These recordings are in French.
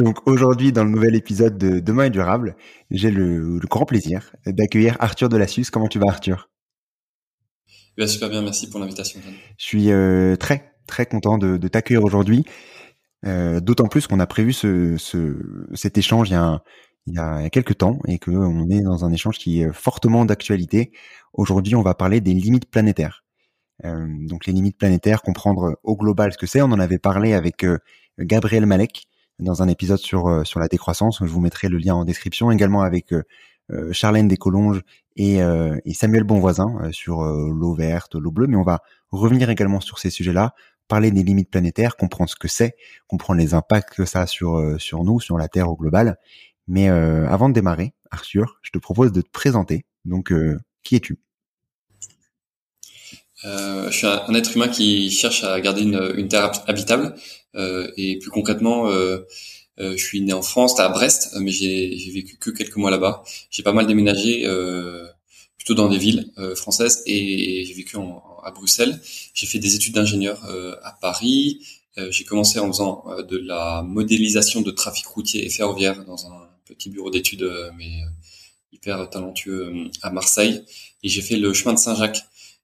Donc aujourd'hui, dans le nouvel épisode de Demain est durable, j'ai le, grand plaisir d'accueillir Arthur Delassus. Comment tu vas Arthur? Super bien, merci pour l'invitation. Je suis euh, très très content de, t'accueillir aujourd'hui, euh, d'autant plus qu'on a prévu ce, cet échange il y a, il y a quelques temps et qu'on est dans un échange qui est fortement d'actualité. Aujourd'hui, on va parler des limites planétaires. Euh, donc les limites planétaires, comprendre au global ce que c'est. On en avait parlé avec Gabriel Malek, dans un épisode sur euh, sur la décroissance. Je vous mettrai le lien en description, également avec euh, euh, Charlène Descolonges et, Samuel Bonvoisin sur l'eau verte, l'eau bleue. Mais on va revenir également sur ces sujets-là, parler des limites planétaires, comprendre ce que c'est, comprendre les impacts que ça a sur sur nous, sur la Terre au global. Mais avant de démarrer, Arthur, je te propose de te présenter. Donc, qui es-tu? euh, je suis un, être humain qui cherche à garder une, terre habitable. Euh, et plus concrètement, euh, euh, je suis né en France, à Brest, mais j'ai vécu que quelques mois là-bas. J'ai pas mal déménagé, plutôt dans des villes françaises, et, j'ai vécu en, à Bruxelles. J'ai fait des études d'ingénieur à Paris. j'ai commencé en faisant de la modélisation de trafic routier et ferroviaire dans un petit bureau d'études, mais hyper talentueux à Marseille. Et j'ai fait le chemin de Saint-Jacques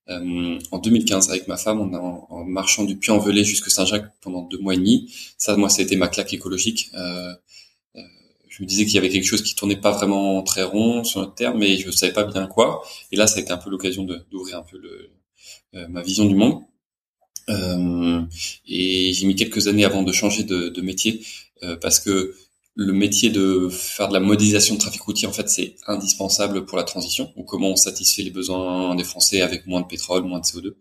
euh, en 2015 avec ma femme, on a, en, marchant du Puy-en-Velay jusque Saint-Jacques pendant deux mois et demi. Ça, moi, ça a été ma claque écologique. Euh, euh, je me disais qu'il y avait quelque chose qui tournait pas vraiment très rond sur notre terre, mais je savais pas bien quoi. Et là, ça a été un peu l'occasion d'ouvrir un peu ma vision du monde. Et j'ai mis quelques années avant de changer de métier parce que le métier de faire de la modélisation de trafic routier, en fait, c'est indispensable pour la transition, ou comment on satisfait les besoins des Français avec moins de pétrole, moins de CO2.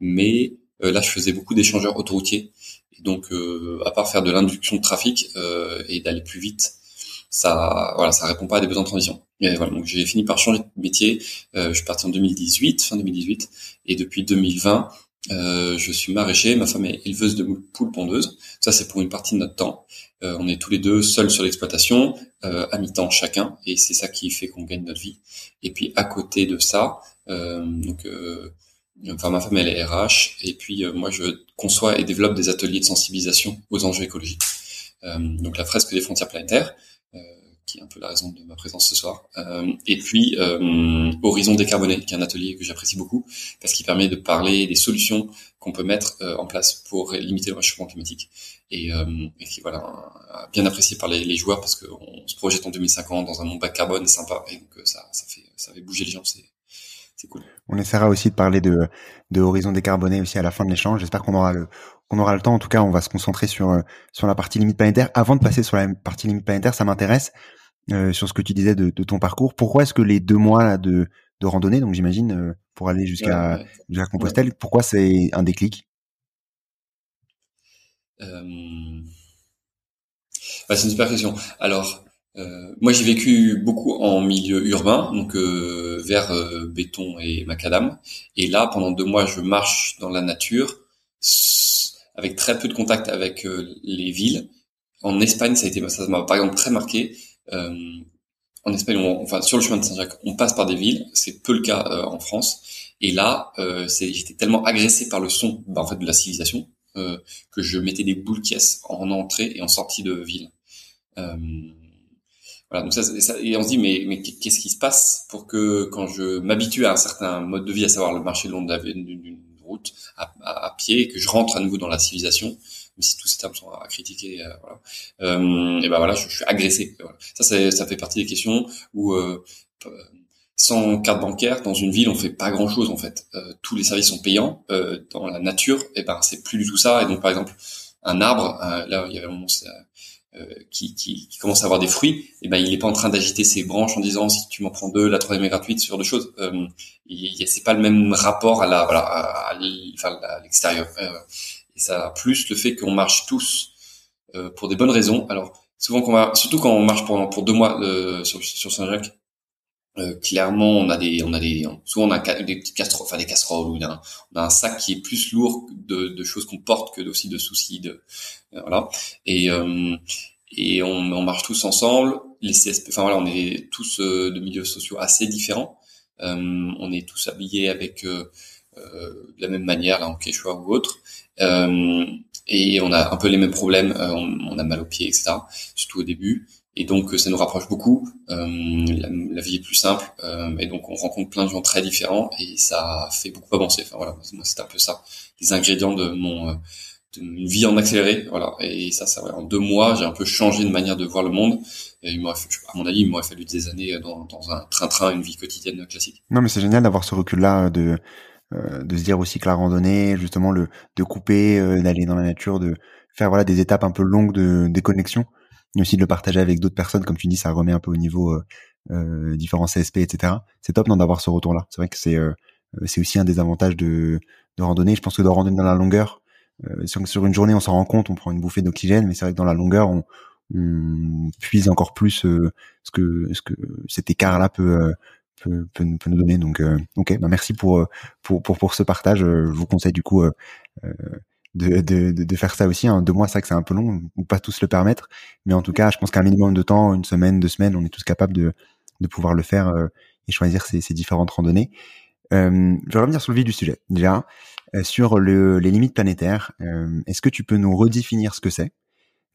Mais euh, là, je faisais beaucoup d'échangeurs autoroutiers. Donc, euh, à part faire de l'induction de trafic euh, et d'aller plus vite, ça, voilà, ça répond pas à des besoins de transition. Et voilà, donc j'ai fini par changer de métier. je suis parti en 2018, fin 2018, et depuis 2020, euh, je suis maraîcher, ma femme est éleveuse de poules pondeuses. Ça, c'est pour une partie de notre temps. Euh, on est tous les deux seuls sur l'exploitation, euh, à mi-temps chacun, et c'est ça qui fait qu'on gagne notre vie. Et puis à côté de ça, euh, enfin ma femme elle est RH, et puis moi je conçois et développe des ateliers de sensibilisation aux enjeux écologiques. donc la fresque des frontières planétaires, qui est un peu la raison de ma présence ce soir. Et puis Horizon décarboné, qui est un atelier que j'apprécie beaucoup parce qu'il permet de parler des solutions qu'on peut mettre en place pour limiter le réchauffement climatique et, euh, et qui voilà bien apprécié par les, les joueurs parce qu'on se projette en 2050 dans un monde bas carbone sympa et donc euh, ça ça fait ça fait bouger les gens c'est c'est cool. On essaiera aussi de parler de, de Horizon décarboné aussi à la fin de l'échange. J'espère qu'on aura le qu'on aura le temps. En tout cas, on va se concentrer sur euh, sur la partie limite planétaire. Avant de passer sur la partie limite planétaire, ça m'intéresse euh, sur ce que tu disais de, de ton parcours. Pourquoi est-ce que les deux mois là, de de randonnée, donc j'imagine euh, pour aller jusqu'à jusqu'à Compostelle, pourquoi c'est un déclic? Euh... bah, C'est une super question. Alors, euh, moi, j'ai vécu beaucoup en milieu urbain, donc euh, vers euh, béton et macadam. Et là, pendant deux mois, je marche dans la nature avec très peu de contact avec les villes, en Espagne, ça a été, ça m'a par exemple très marqué. Euh, en Espagne, enfin sur le chemin de Saint-Jacques, on passe par des villes. C'est peu le cas euh, en France. Et là, euh, j'étais tellement agressé par le son, bah, en fait, de la civilisation, euh, que je mettais des boules caisses en entrée et en sortie de ville. Euh, voilà, donc ça, ça, et on se dit mais mais qu'est-ce qui se passe pour que quand je m'habitue à un certain mode de vie, à savoir le marché long d'une route à, pied, que je rentre à nouveau dans la civilisation, même si tous ces termes sont à critiquer, euh, voilà. Euh, et ben voilà, je, suis agressé. Ça, ça fait partie des questions où euh, sans carte bancaire dans une ville, on fait pas grand chose en fait. Euh, tous les services sont payants. Euh, dans la nature, et ben c'est plus du tout ça. Et donc par exemple, un arbre, euh, là il y avait un moment qui, qui, qui, commence à avoir des fruits, et ben il est pas en train d'agiter ses branches en disant si tu m'en prends deux, la troisième est gratuite, ce genre de choses. Euh, c'est pas le même rapport à la voilà à, l'extérieur. Et ça, plus le fait qu'on marche tous euh, pour des bonnes raisons. Alors souvent qu'on va, surtout quand on marche pour pour deux mois euh, sur, sur Saint-Jacques, euh, clairement on a des on a des souvent on a des petites casseroles, enfin des casseroles ou on a, on un sac qui est plus lourd de, de choses qu'on porte que aussi de soucis de euh, voilà et euh, et on, on, marche tous ensemble. Les CSP, enfin voilà, on est tous de milieux sociaux assez différents. on est tous habillés avec euh, de la même manière là en quechua ou autre. Euh, et on a un peu les mêmes problèmes. Euh, on, a mal aux pieds, etc. Surtout au début. Et donc ça nous rapproche beaucoup. La, la, vie est plus simple. et donc on rencontre plein de gens très différents et ça fait beaucoup avancer. Enfin voilà, moi c'est un peu ça, les ingrédients de mon une vie en accéléré, voilà. Et ça, ça, en deux mois, j'ai un peu changé de manière de voir le monde. Et il à mon avis, il m'aurait fallu des années dans, dans un train-train, une vie quotidienne classique. Non, mais c'est génial d'avoir ce recul-là de euh, de se dire aussi que la randonnée, justement, le de couper, euh, d'aller dans la nature, de faire voilà des étapes un peu longues de déconnexion, mais aussi de le partager avec d'autres personnes, comme tu dis, ça remet un peu au niveau euh, euh différents CSP, etc. C'est top d'avoir ce retour-là. C'est vrai que c'est c'est aussi un des avantages de de randonnée. Je pense que de randonner dans la longueur, sur, sur une journée, on s'en rend compte, on prend une bouffée d'oxygène, mais c'est vrai que dans la longueur, on, on puise encore plus ce que ce que cet écart-là peut peut, peut, peut nous donner. Donc, euh, ok, bah merci pour, euh, pour, pour, pour ce partage. Euh, je vous conseille du coup de, de, de, faire ça aussi. Hein. Deux mois, ça que c'est un peu long, ou pas tous le permettre. Mais en tout cas, je pense qu'un minimum de temps, une semaine, deux semaines, on est tous capables de, de pouvoir le faire et choisir ces, ces différentes randonnées. Euh, je vais revenir sur le vif du sujet. Déjà, sur le, les limites planétaires, est-ce que tu peux nous redéfinir ce que c'est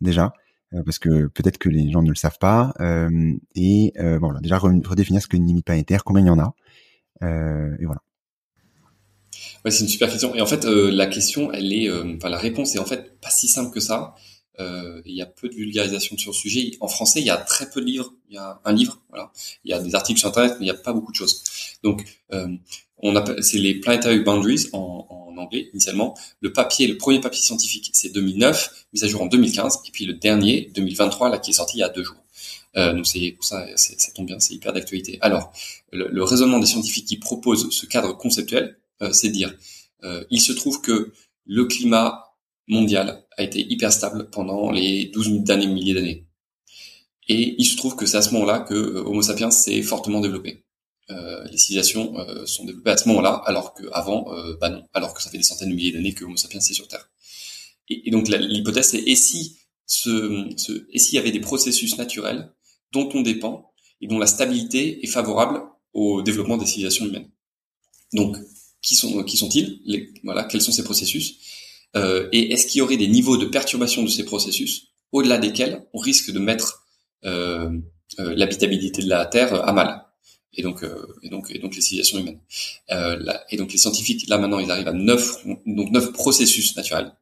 déjà euh, parce que peut-être que les gens ne le savent pas. Euh, et euh, voilà, déjà redéfinir ce qu'une limite planétaire, combien il y en a, et voilà. Ouais, c'est une super question. Et en fait, la question, elle est, enfin, la réponse est en fait pas si simple que ça. Euh, il y a peu de vulgarisation sur le sujet. En français, il y a très peu de livres. Il y a un livre, voilà. Il y a des articles sur Internet, mais il n'y a pas beaucoup de choses. Donc, euh, on appelle, c'est les planetary boundaries en, en, anglais initialement. Le papier, le premier papier scientifique, c'est 2009, mis à jour en 2015, et puis le dernier, 2023, là, qui est sorti il y a deux jours. Euh, donc c'est ça, ça tombe bien, c'est hyper d'actualité. Alors, le, le, raisonnement des scientifiques qui proposent ce cadre conceptuel, euh, c'est dire, euh, il se trouve que le climat mondial a été hyper stable pendant les 12 derniers milliers d'années. Et il se trouve que c'est à ce moment-là que euh, Homo sapiens s'est fortement développé. Euh, les civilisations euh, sont développées à ce moment-là, alors qu'avant, euh, bah non, alors que ça fait des centaines de milliers d'années que Homo sapiens est sur Terre. Et, donc l'hypothèse c'est et si ce, ce, et y avait des processus naturels dont on dépend et dont la stabilité est favorable au développement des civilisations humaines? Donc qui sont qui sont-ils Voilà, quels sont ces processus euh, et est-ce qu'il y aurait des niveaux de perturbation de ces processus au-delà desquels on risque de mettre euh, euh, l'habitabilité de la Terre à mal et donc, et donc, et donc les civilisations humaines. et donc les scientifiques, là maintenant, ils arrivent à neuf, donc neuf processus naturels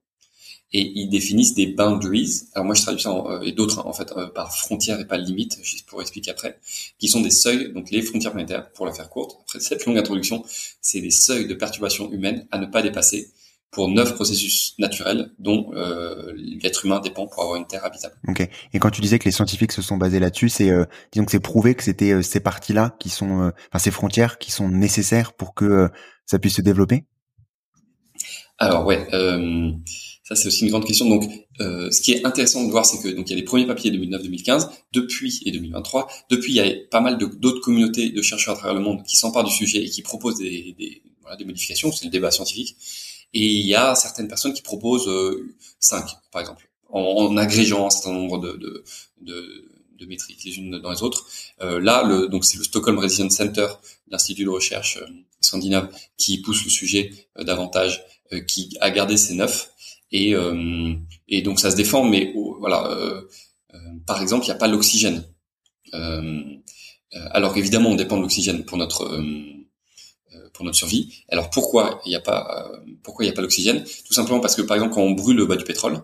et ils définissent des boundaries. Alors moi je traduis ça et d'autres en fait par frontières et pas limites, juste pour expliquer après, qui sont des seuils, donc les frontières planétaires, pour la faire courte. Après cette longue introduction, c'est des seuils de perturbation humaine à ne pas dépasser pour neuf processus naturels dont euh, l'être humain dépend pour avoir une terre habitable. Ok. Et quand tu disais que les scientifiques se sont basés là-dessus, c'est euh, disons que c'est prouvé que c'était euh, ces parties-là qui sont, euh, enfin ces frontières qui sont nécessaires pour que euh, ça puisse se développer? Alors ouais, ça c'est aussi une grande question. Donc, ce qui est intéressant de voir, c'est que donc il y a les premiers papiers 2009-2015, depuis et 2023. Depuis, il y a pas mal d'autres communautés de chercheurs à travers le monde qui s'emparent du sujet et qui proposent des, des, voilà, des modifications. C'est le débat scientifique. Et il y a certaines personnes qui proposent euh, 5, par exemple. en, agrégeant un certain nombre de, de, de, de métriques les unes dans les autres. Euh, là, le, donc c'est le Stockholm Resilience Center, l'institut de recherche euh, scandinave, qui pousse le sujet euh, davantage, euh, qui a gardé ses neuf. Et, et donc ça se défend, mais voilà. par exemple, il n'y a pas l'oxygène. alors évidemment, on dépend de l'oxygène pour notre pour notre survie. Alors pourquoi il n'y a pas pourquoi il n'y a pas l'oxygène? Tout simplement parce que par exemple quand on brûle bas du pétrole,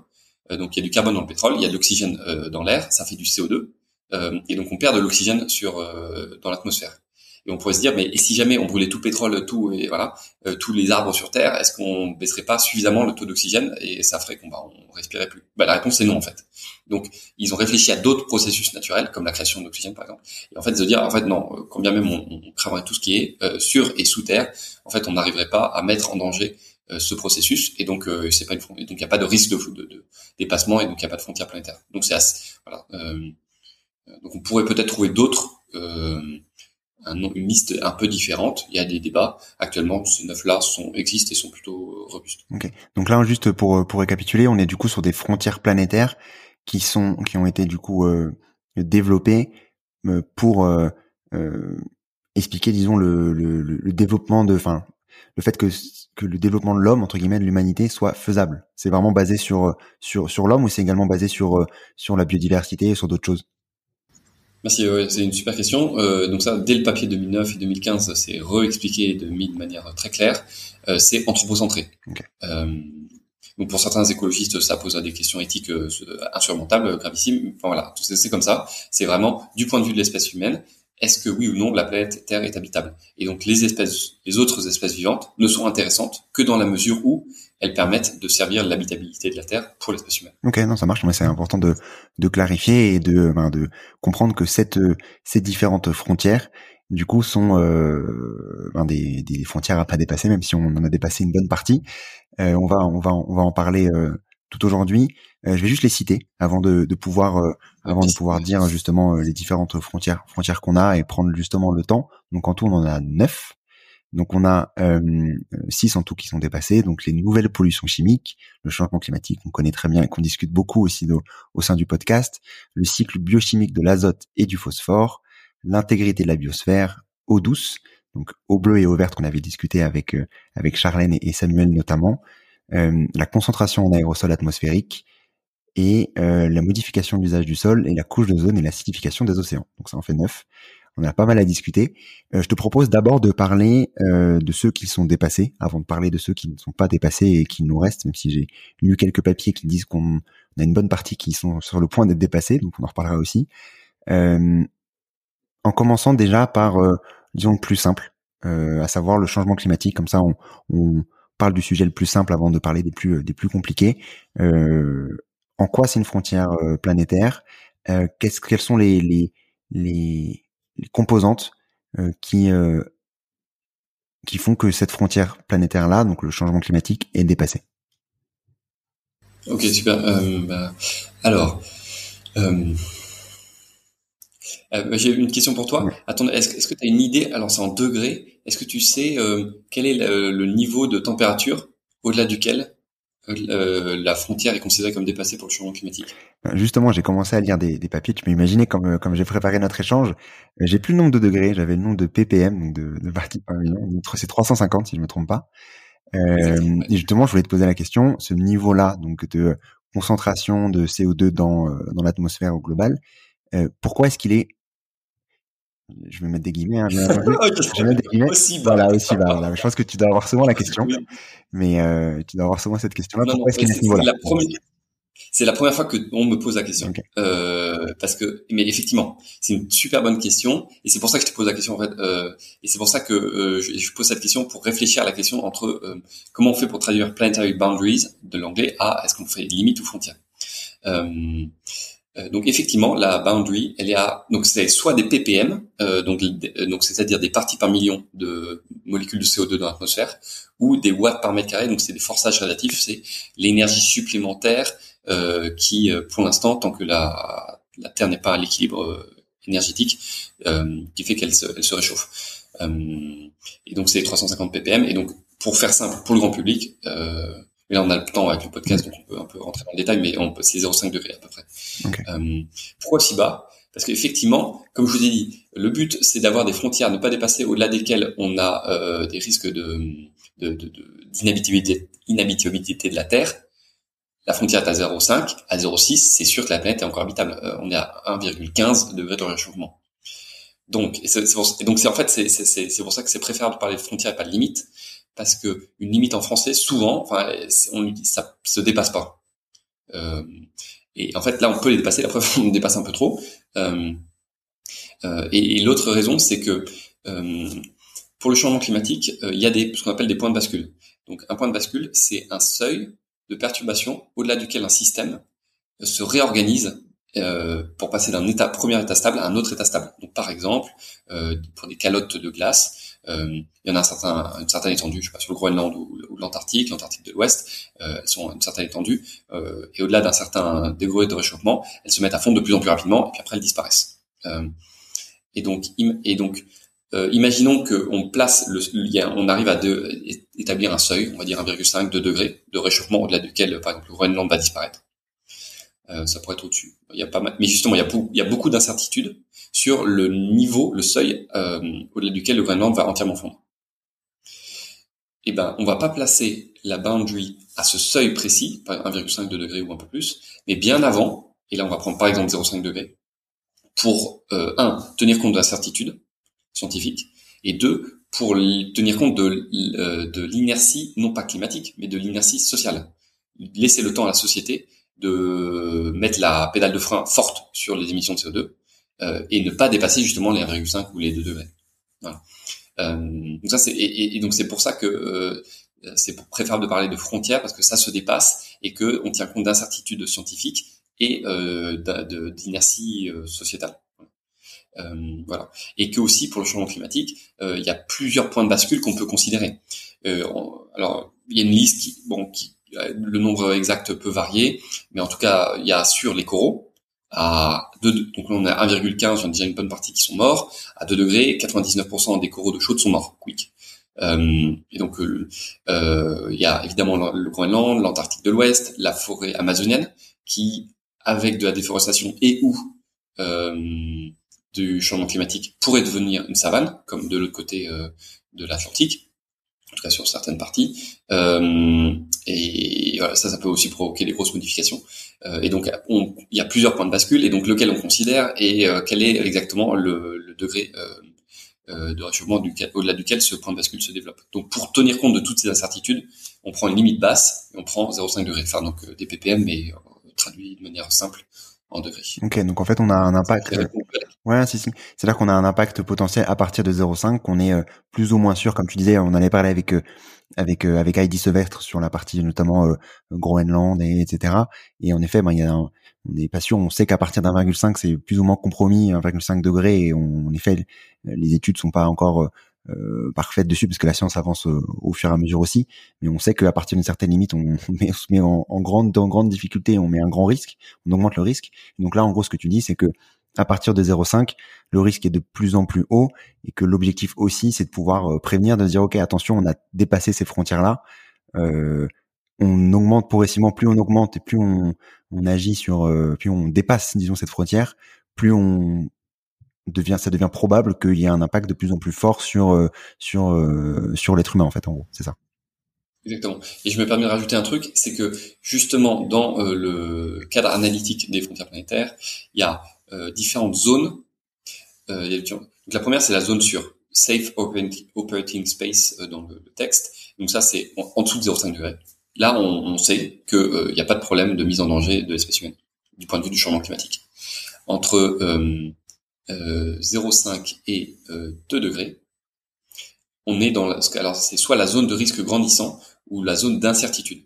donc il y a du carbone dans le pétrole, il y a de l'oxygène dans l'air, ça fait du CO2. Euh, et donc on perd de l'oxygène sur euh, dans l'atmosphère. Et on pourrait se dire, mais et si jamais on brûlait tout pétrole, tout et voilà, euh, tous les arbres sur Terre, est-ce qu'on baisserait pas suffisamment le taux d'oxygène et ça ferait qu'on bah, on respirait plus? Bah, La réponse est non en fait. Donc ils ont réfléchi à d'autres processus naturels comme la création d'oxygène par exemple. Et en fait de dire, en fait non, quand bien même on, on tout ce qui est euh, sur et sous terre, en fait on n'arriverait pas à mettre en danger ce processus et donc c'est pas donc il n'y a pas de risque de, dépassement et donc il n'y a pas de frontière planétaire. Donc c'est voilà. Donc on pourrait peut-être trouver d'autres, euh, une liste un peu différente. Il y a des débats. Actuellement, ces neuf-là sont existent et sont plutôt robustes. Ok. Donc là, juste pour pour récapituler, on est du coup sur des frontières planétaires qui sont qui ont été du coup euh, développées euh, pour euh, euh, expliquer, disons, le, le, le développement de, enfin, le fait que que le développement de l'homme entre guillemets de l'humanité soit faisable. C'est vraiment basé sur sur sur l'homme ou c'est également basé sur sur la biodiversité et sur d'autres choses? Merci, c'est une super question. Euh, donc ça, dès le papier 2009 et 2015, c'est réexpliqué de, de manière très claire. Euh, c'est anthropocentré. Euh, donc pour certains écologistes, ça pose des questions éthiques euh, insurmontables, gravissimes. Enfin, voilà, c'est comme ça. C'est vraiment du point de vue de l'espèce humaine. Est-ce que oui ou non la planète Terre est habitable? Et donc les espèces, les autres espèces vivantes ne sont intéressantes que dans la mesure où elles permettent de servir l'habitabilité de la Terre pour l'espèce humaine. Ok, non, ça marche, mais c'est important de, clarifier et de, ben, comprendre que ces différentes frontières, du coup, sont euh, ben des, frontières à pas dépasser, même si on en a dépassé une bonne partie. Euh, on va en parler euh, tout aujourd'hui. Euh, je vais juste les citer avant de, de pouvoir, euh, avant de pouvoir dire justement les différentes frontières, frontières qu'on a et prendre justement le temps. Donc en tout, on en a neuf. Donc on a euh, six en tout qui sont dépassés. Donc les nouvelles pollutions chimiques, le changement climatique, qu'on connaît très bien et qu'on discute beaucoup aussi au sein du podcast, le cycle biochimique de l'azote et du phosphore, l'intégrité de la biosphère, eau douce, donc eau bleue et eau verte qu'on avait discuté avec euh, avec Charlène et Samuel notamment, euh, la concentration en aérosol atmosphérique et euh, la modification de l'usage du sol et la couche de zone et l'acidification des océans. Donc ça en fait neuf on a pas mal à discuter. Euh, je te propose d'abord de parler euh, de ceux qui sont dépassés, avant de parler de ceux qui ne sont pas dépassés et qui nous restent, même si j'ai lu quelques papiers qui disent qu'on a une bonne partie qui sont sur le point d'être dépassés, donc on en reparlera aussi. Euh, en commençant déjà par, disons, le plus simple, à savoir le changement climatique, comme ça on, on, parle du sujet le plus simple avant de parler des plus, des plus compliqués. En quoi c'est une frontière planétaire Qu'est-ce, Quels sont les, les, les les composantes euh, qui euh, qui font que cette frontière planétaire là, donc le changement climatique, est dépassée. Ok super. Euh, bah, alors. Euh, bah, j'ai une question pour toi. Attends, est-ce, que tu as une idée Alors c'est en degrés. Est-ce que tu sais quel est le, niveau de température au-delà duquel euh, la frontière est considérée comme dépassée pour le changement climatique. Ben, justement, j'ai commencé à lire des, des, papiers. Tu peux imaginer, comme, euh, comme j'ai préparé notre échange, euh, j'ai plus le nombre de degrés, j'avais le nombre de ppm, donc de, de parties par million. C'est 350 si je me trompe pas. Euh, et justement, je voulais te poser la question, ce niveau-là, donc de concentration de CO2 dans, dans l'atmosphère au global, euh, pourquoi est-ce qu'il est je vais mettre des guillemets. Hein, je vais mettre des guillemets. Aussi bas. Voilà, aussi bas. Voilà. Je pense que tu dois avoir souvent la question, mais euh, tu dois avoir souvent cette question-là. Pourquoi est-ce qu'il est ce niveau-là? C'est la première fois que on me pose la question, euh, parce que, mais effectivement, c'est une super bonne question, et c'est pour ça que je te pose la question en fait, euh, et c'est pour ça que euh, je, je, pose cette question pour réfléchir à la question entre euh, comment on fait pour traduire planetary boundaries de l'anglais à est-ce qu'on fait limite ou frontière? Euh, donc effectivement, la boundary, elle est à donc c'est soit des ppm, euh, donc euh, donc c'est-à-dire des parties par million de molécules de CO2 dans l'atmosphère, ou des watts par mètre carré, donc c'est des forçages relatifs, c'est l'énergie supplémentaire euh, qui, pour l'instant, tant que la la Terre n'est pas à l'équilibre énergétique, qui fait qu'elle se, elle se réchauffe. et donc c'est 350 ppm. Et donc pour faire simple, pour le grand public, Mais là, on a le temps avec le podcast, donc on peut un peu rentrer dans le détail, mais on peut, c'est 0,5 degrés à peu près. Euh, pourquoi si bas Parce qu'effectivement, comme je vous ai dit, le but, c'est d'avoir des frontières, ne pas dépasser au-delà desquelles on a euh, des risques de, de, de, d'inhabitabilité, inhabitabilité de la Terre. La frontière est à 0,5, à 0,6, c'est sûr que la planète est encore habitable. Euh, on est à 1,15 degrés de réchauffement. Donc, c'est, donc c'est en fait c'est, c'est, c'est pour ça que c'est préférable de parler de frontières et pas de limites, parce que une limite en français, souvent, enfin, on ça se dépasse pas. Euh, et en fait, là, on peut les dépasser. La preuve, on dépasse un peu trop. Euh, euh, et, l'autre raison, c'est que euh, pour le changement climatique, euh, il y a des ce qu'on appelle des points de bascule. Donc, un point de bascule, c'est un seuil de perturbation au-delà duquel un système se réorganise euh, pour passer d'un état premier état stable à un autre état stable. Donc par exemple, pour des calottes de glace, il y en a un certain, une certaine étendue, je sais pas, sur le Groenland ou, l'Antarctique, l'Antarctique de l'Ouest, euh, elles sont à une certaine étendue, euh, et au-delà d'un certain degré de réchauffement, elles se mettent à fondre de plus en plus rapidement, et puis après elles disparaissent. Euh, et donc, et donc imaginons qu'on place, le, on arrive à de, établir un seuil, on va dire 1,5, 2 degrés de réchauffement au-delà duquel, par exemple, le Groenland va disparaître. Euh, ça pourrait être au-dessus. Il y a pas mal, mais justement, il y a, beaucoup d'incertitudes sur le niveau, le seuil euh, au-delà duquel le Groenland va entièrement fondre. Eh ben, on va pas placer la boundary à ce seuil précis, par 1,5 degrés ou un peu plus, mais bien avant. Et là, on va prendre par exemple 0,5 degrés pour euh, un tenir compte de l'incertitude scientifique et deux pour tenir compte de, euh, de l'inertie non pas climatique, mais de l'inertie sociale. Laisser le temps à la société de mettre la pédale de frein forte sur les émissions de CO2 euh, et ne pas dépasser justement les 1,5 ou les 2 degrés. Voilà. Euh, donc ça c'est et, donc c'est pour ça que euh, c'est préférable de parler de frontières parce que ça se dépasse et que on tient compte d'incertitudes scientifiques et euh, d'inertie euh, sociétale. Euh, voilà. Et que aussi pour le changement climatique, il y a plusieurs points de bascule qu'on peut considérer. Alors il y a une liste qui, bon, qui, le nombre exact peut varier, mais en tout cas, il y a sur les coraux, à 2, donc on a 1,15, j'en déjà une bonne partie qui sont morts, à 2 degrés, 99% des coraux de chaude sont morts, quick. Euh, et donc, euh, euh, il y a évidemment le Groenland, l'Antarctique de l'Ouest, la forêt amazonienne, qui, avec de la déforestation et ou euh, du changement climatique, pourrait devenir une savane, comme de l'autre côté euh, de l'Atlantique en tout cas sur certaines parties. Euh, et voilà, ça, ça peut aussi provoquer des grosses modifications. Euh, et donc, il y a plusieurs points de bascule, et donc lequel on considère et euh, quel est exactement le, degré de réchauffement au-delà duquel ce point de bascule se développe. Donc, pour tenir compte de toutes ces incertitudes, on prend une limite basse et on prend 0,5 degrés, enfin donc des ppm, mais traduit de manière simple en degrés. Ok, donc en fait, on a un impact. Ouais, si, si. C'est-à-dire qu'on a un impact potentiel à partir de 0,5, qu'on est euh, plus ou moins sûr, comme tu disais, on en avait parlé avec euh, avec euh, avec Heidi Sevestre sur la partie notamment Groenland et etc. Et en effet, ben il y a un, on est pas sûr, on sait qu'à partir d'un 1,5 c'est plus ou moins compromis, 1,5 degré, et on, en effet les études sont pas encore euh, parfaites dessus parce que la science avance au fur et à mesure aussi. Mais on sait qu'à partir d'une certaine limite, on, met, se met en, en, grande en grande difficulté, on met un grand risque, on augmente le risque. donc là, en gros, ce que tu dis, c'est que à partir de 0,5, le risque est de plus en plus haut et que l'objectif aussi, c'est de pouvoir euh, prévenir, de dire, OK, attention, on a dépassé ces frontières-là. Euh, on augmente progressivement, plus on augmente et plus on, on agit sur, euh, plus on dépasse, disons, cette frontière, plus on devient, ça devient probable qu'il y ait un impact de plus en plus fort sur, euh, sur, euh, sur l'être humain, en fait, en gros. C'est ça. Exactement. Et je me permets de rajouter un truc, c'est que justement dans le cadre analytique des frontières planétaires, il y a euh, différentes zones. Euh, donc la première, c'est la zone sur Safe Operating Space euh, dans le, texte. Donc ça, c'est en, dessous de 0,5 degrés. Là, on, on sait qu'il n'y a pas de problème de mise en danger de l'espèce humaine du point de vue du changement climatique. Entre euh, 0,5 et 2 degrés, on est dans la, alors c'est soit la zone de risque grandissant ou la zone d'incertitude.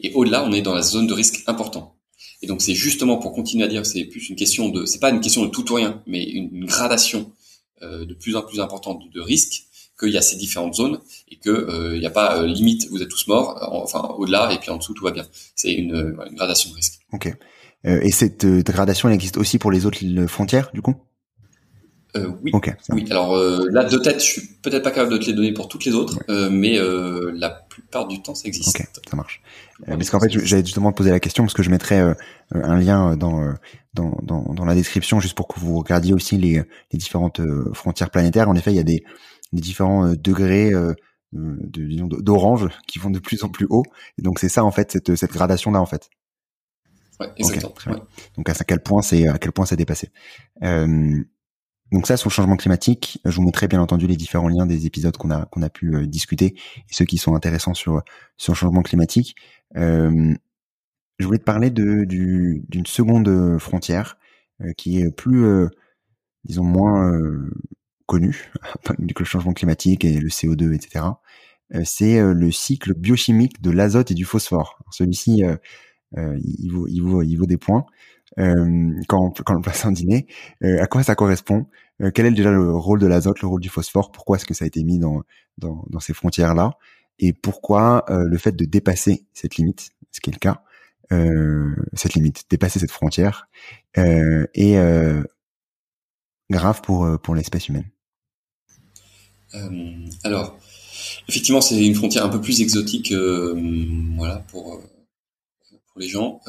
Et au-delà, on est dans la zone de risque important. Et donc c'est justement pour continuer à dire, c'est plus une question de, c'est pas une question de tout ou rien, mais une, gradation euh, de plus en plus importante de, risque qu'il y a ces différentes zones et que euh, il n'y a pas euh, limite, vous êtes tous morts, enfin au-delà et puis en dessous tout va bien. C'est une, une, gradation de risque. Ok. Et cette gradation, elle existe aussi pour les autres frontières, du coup? Euh, oui. oui. Alors euh, là, de tête, je suis peut-être pas capable de te les donner pour toutes les autres, euh, mais euh, la plupart du temps, ça existe. Ok, ça marche. Euh, parce qu'en fait, j'allais justement te poser la question parce que je mettrais un lien dans, dans, dans, dans la description juste pour que vous regardiez aussi les, les différentes frontières planétaires. En effet, il y a des, des différents degrés de d'orange qui vont de plus en plus haut. Et donc c'est ça en fait cette, cette gradation là en fait. Ouais, exactement. Donc à quel point c'est à quel point c'est dépassé. Euh, donc ça, sur le changement climatique, je vous mettrai bien entendu les différents liens des épisodes qu'on a qu'on a pu euh, discuter et ceux qui sont intéressants sur sur le changement climatique. Euh, je voulais te parler de d'une seconde frontière euh, qui est plus, euh, disons moins connue que le changement climatique et le CO2, etc. C'est le cycle biochimique de l'azote et du phosphore. Celui-ci, il vaut il vaut il vaut des points. Euh, quand, quand on passe un dîner. Euh, à quoi ça correspond? Euh, Quel est déjà le rôle de l'azote, le rôle du phosphore? Pourquoi est-ce que ça a été mis dans, dans, dans ces frontières-là? Et pourquoi euh, le fait de dépasser cette limite, ce qui est le cas, cette limite, dépasser cette frontière, est grave pour, pour l'espèce humaine? Alors, effectivement, c'est une frontière un peu plus exotique, voilà, pour pour les gens.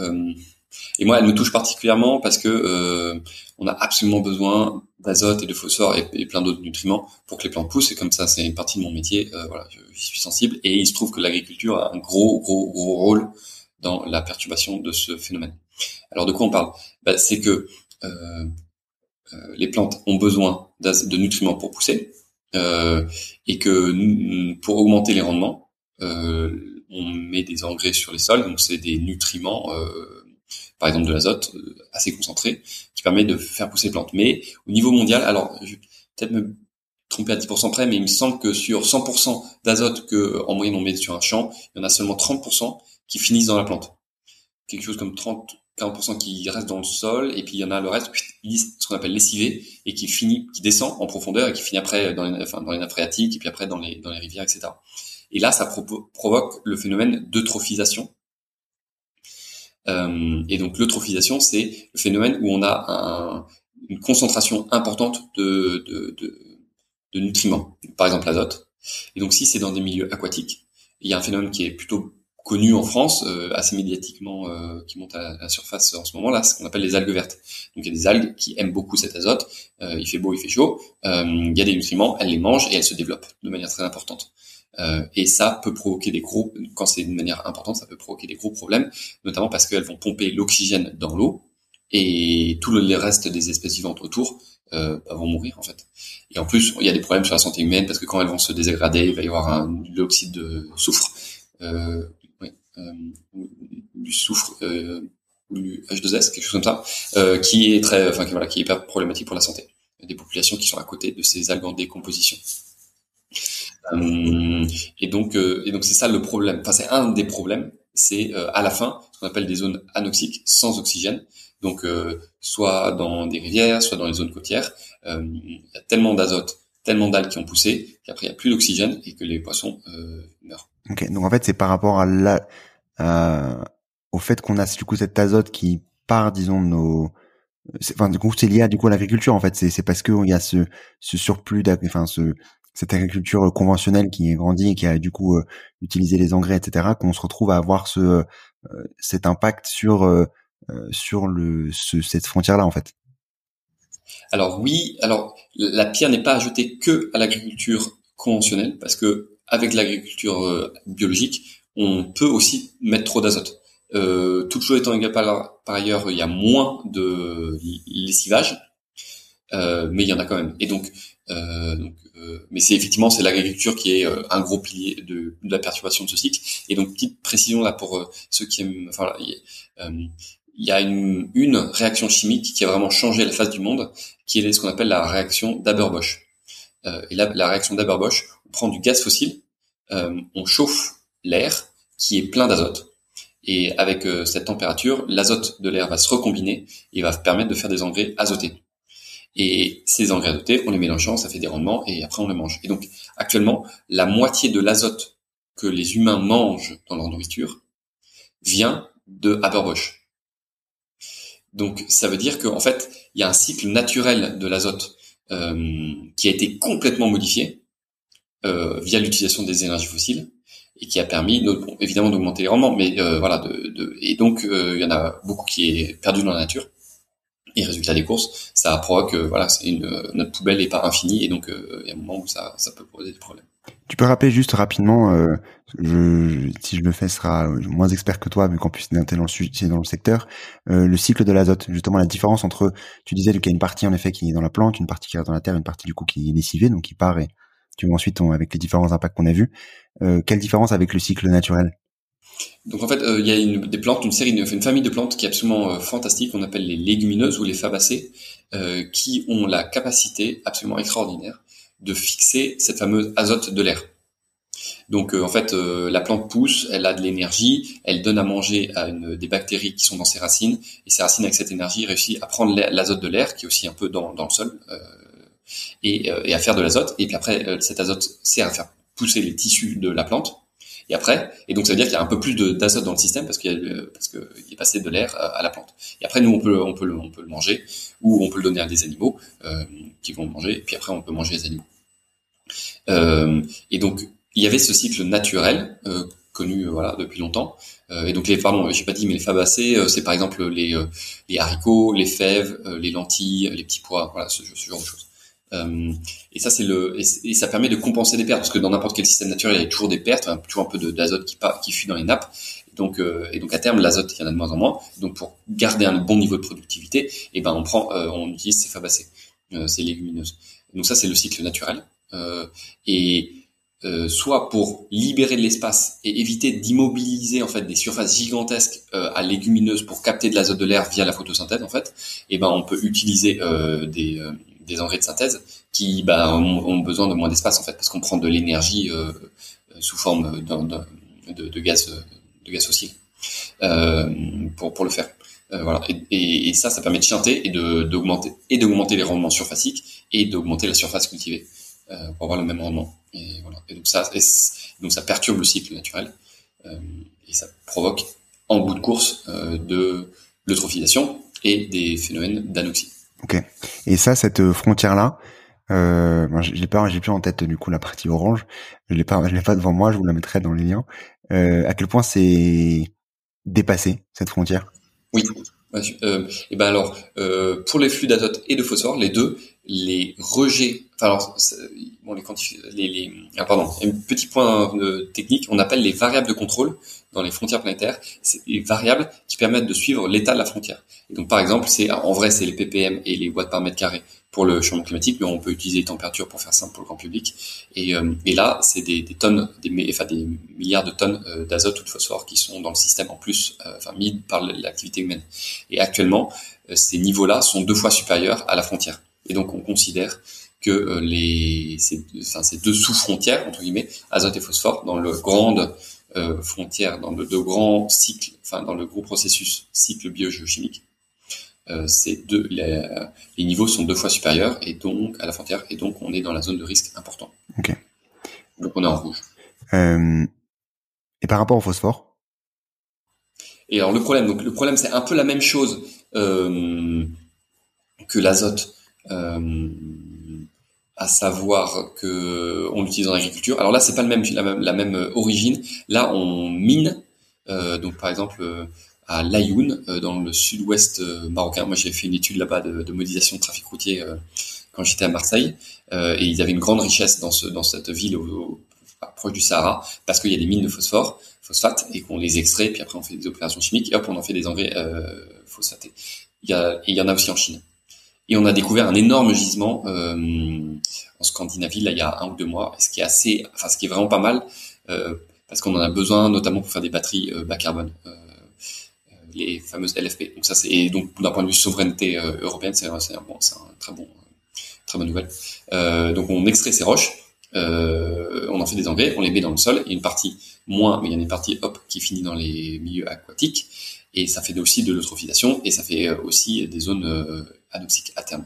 Et moi, elle me touche particulièrement parce que euh, on a absolument besoin d'azote et de phosphore et, plein d'autres nutriments pour que les plantes poussent. Et comme ça, c'est une partie de mon métier. Euh, voilà, je, suis sensible. Et il se trouve que l'agriculture a un gros, gros, gros rôle dans la perturbation de ce phénomène. Alors, de quoi on parle? Bah, C'est que euh, euh, les plantes ont besoin de nutriments pour pousser euh, et que pour augmenter les rendements, on met des engrais sur les sols. Donc, c'est des nutriments. Euh, par exemple de l'azote euh, assez concentré, qui permet de faire pousser les plantes. Mais au niveau mondial, alors je vais peut-être me tromper à 10% près, mais il me semble que sur 100% d'azote que en moyenne on met sur un champ, il y en a seulement 30% qui finissent dans la plante. Quelque chose comme 30 40% qui reste dans le sol, et puis il y en a le reste, ce qu'on appelle lessivé, et qui finit, qui descend en profondeur, et qui finit après dans les, nappes phréatiques, et puis après dans les rivières, etc. Et là, ça provoque le phénomène d'eutrophisation, euh, et donc l'eutrophisation, c'est le phénomène où on a un, une concentration importante de, nutriments, par exemple l'azote. Et donc si c'est dans des milieux aquatiques, il y a un phénomène qui est plutôt connu en France, euh, assez médiatiquement, euh, qui monte à la surface en ce moment-là, ce qu'on appelle les algues vertes. Donc il y a des algues qui aiment beaucoup cet azote, il fait beau, il fait chaud, il y a des nutriments, elles les mangent et elles se développent de manière très importante. Euh, et ça peut provoquer des gros, quand c'est d'une manière importante, ça peut provoquer des gros problèmes, notamment parce qu'elles vont pomper l'oxygène dans l'eau et tout le reste des espèces vivantes autour euh, bah, vont mourir en fait. Et en plus, il y a des problèmes sur la santé humaine parce que quand elles vont se dégrader, il va y avoir un l'oxyde de soufre, euh, oui, euh, du soufre euh, ou du H2S, quelque chose comme ça, euh, qui est très, enfin voilà, qui est hyper problématique pour la santé. Des populations qui sont à côté de ces algues en décomposition. Euh, et donc, euh, et donc c'est ça le problème. Enfin, c'est un des problèmes. C'est euh, à la fin ce qu'on appelle des zones anoxiques, sans oxygène. Donc, soit dans des rivières, soit dans les zones côtières, il y a tellement d'azote, tellement d'algues qui ont poussé qu'après il n'y a plus d'oxygène et que les poissons meurent. Ok, donc en fait c'est par rapport à la, au fait qu'on a du coup cet azote qui part, disons, de nos enfin du coup c'est lié à du coup à l'agriculture en fait c'est parce que il y a ce ce surplus enfin ce cette agriculture conventionnelle qui est grandie et qui a du coup euh, utilisé les engrais, etc., qu'on se retrouve à avoir ce euh, cet impact sur euh, sur le ce, cette frontière-là en fait. Alors oui, alors la pierre n'est pas ajoutée que à l'agriculture conventionnelle parce que avec l'agriculture biologique, on peut aussi mettre trop d'azote. Euh, toute chose étant égale par, par, ailleurs, il y a moins de lessivage, euh, mais il y en a quand même. Et donc, euh, donc euh, mais c'est effectivement c'est l'agriculture qui est euh, un gros pilier de, de, la perturbation de ce cycle. Et donc petite précision là pour euh, ceux qui aiment, enfin il y a une, une, réaction chimique qui a vraiment changé la face du monde, qui est ce qu'on appelle la réaction d'Haber-Bosch. et là, la réaction d'Haber-Bosch, on prend du gaz fossile, on chauffe l'air qui est plein d'azote, et avec cette température, l'azote de l'air va se recombiner et va permettre de faire des engrais azotés. Et ces engrais azotés, on les mélange ensemble, ça fait des rendements et après on les mange. Et donc actuellement, la moitié de l'azote que les humains mangent dans leur nourriture vient de Haber-Bosch. Donc ça veut dire qu'en fait, il y a un cycle naturel de l'azote qui a été complètement modifié via l'utilisation des énergies fossiles et qui a permis évidemment d'augmenter les rendements, mais voilà, de, de, et donc il y en a beaucoup qui est perdu dans la nature. Et résultat des courses, ça provoque, voilà, c'est une, notre poubelle n'est pas infinie, et donc il y a un moment où ça, ça peut poser des problèmes. Tu peux rappeler juste rapidement, euh, je, si je le fais, sera moins expert que toi, vu qu'en plus es dans le, dans le secteur, euh, le cycle de l'azote, justement la différence entre, tu disais qu'il y a une partie en effet qui est dans la plante, une partie qui est dans la terre, une partie du coup qui est lessivée, donc qui part et tu vois ensuite avec les différents impacts qu'on a vus. Euh, quelle différence avec le cycle naturel? Donc en fait, il y a une, des plantes, une série, une, famille de plantes qui est absolument fantastique, qu'on appelle les légumineuses ou les fabacées, qui ont la capacité absolument extraordinaire de fixer cette fameuse azote de l'air. Donc euh, en fait, euh, la plante pousse, elle a de l'énergie, elle donne à manger à une, des bactéries qui sont dans ses racines, et ces racines avec cette énergie réussissent à prendre l'azote de l'air, qui est aussi un peu dans, le sol, euh, et, et, à faire de l'azote. Et puis après, cet azote sert à faire pousser les tissus de la plante. Et après, et donc ça veut dire qu'il y a un peu plus d'azote dans le système parce qu'il parce qu'il est passé de l'air à la plante. Et après, nous on peut on peut le, on peut le manger ou on peut le donner à des animaux qui vont le manger. Et puis après, on peut manger les animaux. Euh, et donc il y avait ce cycle naturel euh, connu euh, voilà depuis longtemps. et donc les pardon, j'ai pas dit mais les fabacées, c'est par exemple les haricots, les fèves, les lentilles, les petits pois, voilà ce, genre de choses. Et ça c'est le et, ça permet de compenser des pertes parce que dans n'importe quel système naturel il y a toujours des pertes, hein, toujours un peu d'azote qui qui fuit dans les nappes. Donc, et donc à terme, l'azote, il y en a de moins en moins. Donc, pour garder un bon niveau de productivité, eh ben on prend, on utilise ces fabacées, ces légumineuses. Donc ça, c'est le cycle naturel. Euh, et euh, soit pour libérer de l'espace et éviter d'immobiliser en fait des surfaces gigantesques euh, à légumineuses pour capter de l'azote de l'air via la photosynthèse en fait, eh ben on peut utiliser des, des engrais de synthèse qui ben, ont, besoin de moins d'espace en fait parce qu'on prend de l'énergie sous forme de, gaz de fossile pour pour le faire. et, ça ça permet de chanter et d'augmenter les rendements surfaciques et d'augmenter la surface cultivée. Euh, pour avoir le même rendement. Et, donc ça, perturbe le cycle naturel euh, et ça provoque en bout de course euh, de l'eutrophisation et des phénomènes d'anoxie. Ok. Et ça, cette frontière-là, euh, j'ai pas, j'ai plus en tête du coup la partie orange. Je l'ai pas, je l'ai pas devant moi. Je vous la mettrai dans les liens. Euh, à quel point c'est dépassé cette frontière? Oui. Euh, et ben alors, euh, pour les flux d'azote et de phosphore, les deux, les rejets, enfin alors, bon, les, les, ah, pardon, un petit point technique, on appelle les variables de contrôle dans les frontières planétaires, c'est des variables qui permettent de suivre l'état de la frontière. Et donc par exemple, c'est en vrai c'est les ppm et les watts par mètre carré pour le changement climatique, mais on peut utiliser les températures pour faire simple pour le grand public. Et, euh, et là, c'est des, des, tonnes, des, enfin des milliards de tonnes euh, d'azote ou de phosphore qui sont dans le système en plus, euh, enfin mis par l'activité humaine. Et actuellement, ces niveaux-là sont deux fois supérieurs à la frontière. Et donc, on considère que les, ces, enfin, ces deux sous-frontières entre guillemets, azote et phosphore, dans le grande frontière, dans le de grands cycles, enfin dans le gros processus cycle biogéochimique, euh, deux, les, les, niveaux sont deux fois supérieurs et donc à la frontière et donc on est dans la zone de risque important. Ok. Donc on est en rouge. Euh, et par rapport au phosphore? Et alors le problème, donc le problème c'est un peu la même chose euh, que l'azote, euh, à savoir que on l'utilise dans l'agriculture. Alors là c'est pas le même la même, la même origine. Là on mine, euh, donc par exemple à Layoun, euh, dans le sud-ouest euh, marocain. Moi, j'ai fait une étude là-bas de, de, modélisation de trafic routier euh, quand j'étais à Marseille, et ils avaient une grande richesse dans, ce, dans cette ville au, proche du Sahara, parce qu'il y a des mines de phosphore, phosphate, et qu'on les extrait, puis après on fait des opérations chimiques, et hop, on en fait des engrais euh, phosphatés. Il y, a, et il y en a aussi en Chine. Et on a découvert un énorme gisement euh, en Scandinavie, là, il y a un ou deux mois, ce qui est assez, enfin, ce qui est vraiment pas mal, euh, parce qu'on en a besoin, notamment pour faire des batteries bas carbone les fameuses LFP. Donc ça c'est donc d'un point de vue souveraineté euh, européenne, c'est un, bon, un très bon, très bonne nouvelle. Euh, donc on extrait ces roches, euh, on en fait des engrais, on les met dans le sol. Il y a une partie moins, mais il y a une partie hop qui finit dans les milieux aquatiques et ça fait aussi de l'eutrophisation et ça fait aussi des zones anoxiques à terme.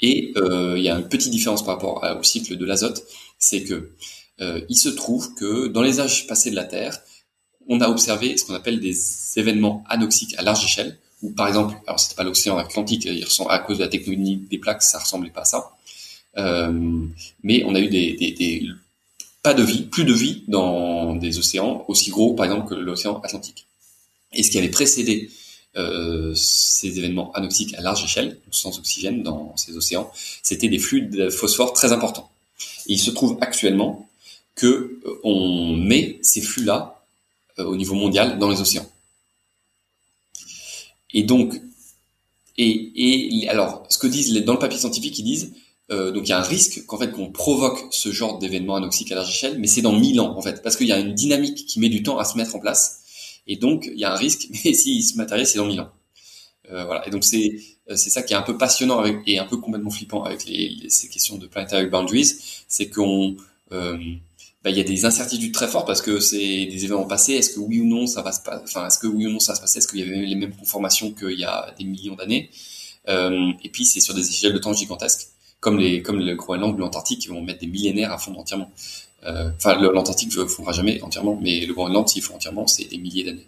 Et il y a une petite différence par rapport au cycle de l'azote, c'est que il se trouve que dans les âges passés de la Terre, on a observé ce qu'on appelle des événements anoxiques à large échelle, ou par exemple, alors c'était pas l'océan Atlantique, à cause de la tectonique des plaques, ça ressemblait pas à ça. Euh, mais on a eu des, des, des, pas de vie, plus de vie dans des océans aussi gros, par exemple, que l'océan Atlantique. Et ce qui avait précédé euh, ces événements anoxiques à large échelle, sans oxygène dans ces océans, c'était des flux de phosphore très importants. Et il se trouve actuellement que euh, on met ces flux-là euh, au niveau mondial dans les océans. Et donc, et, alors, ce que disent dans le papier scientifique, ils disent euh, donc il y a un risque qu'en fait qu'on provoque ce genre d'événement anoxique à large échelle, mais c'est dans 1000 ans en fait, parce qu'il y a une dynamique qui met du temps à se mettre en place, et donc il y a un risque, mais s'il se matérialise, c'est dans 1000 ans. Euh, voilà. Et donc c'est euh, c'est ça qui est un peu passionnant avec, et un peu complètement flippant avec les, ces questions de planetary boundaries, c'est qu'on euh, bah, il y a des incertitudes très fortes parce que c'est des événements passés. Est-ce que oui ou non ça va se passer Enfin, est-ce que oui ou non ça se passer? Est-ce qu'il y avait les mêmes conformations qu'il y a des millions d'années? Euh, Et puis c'est sur des échelles de temps gigantesques comme les comme le Groenland ou l'Antarctique qui vont mettre des millénaires à fondre entièrement. Euh, enfin, l'Antarctique ne fondra jamais entièrement, mais le Groenland, s'il fond entièrement, c'est des milliers d'années.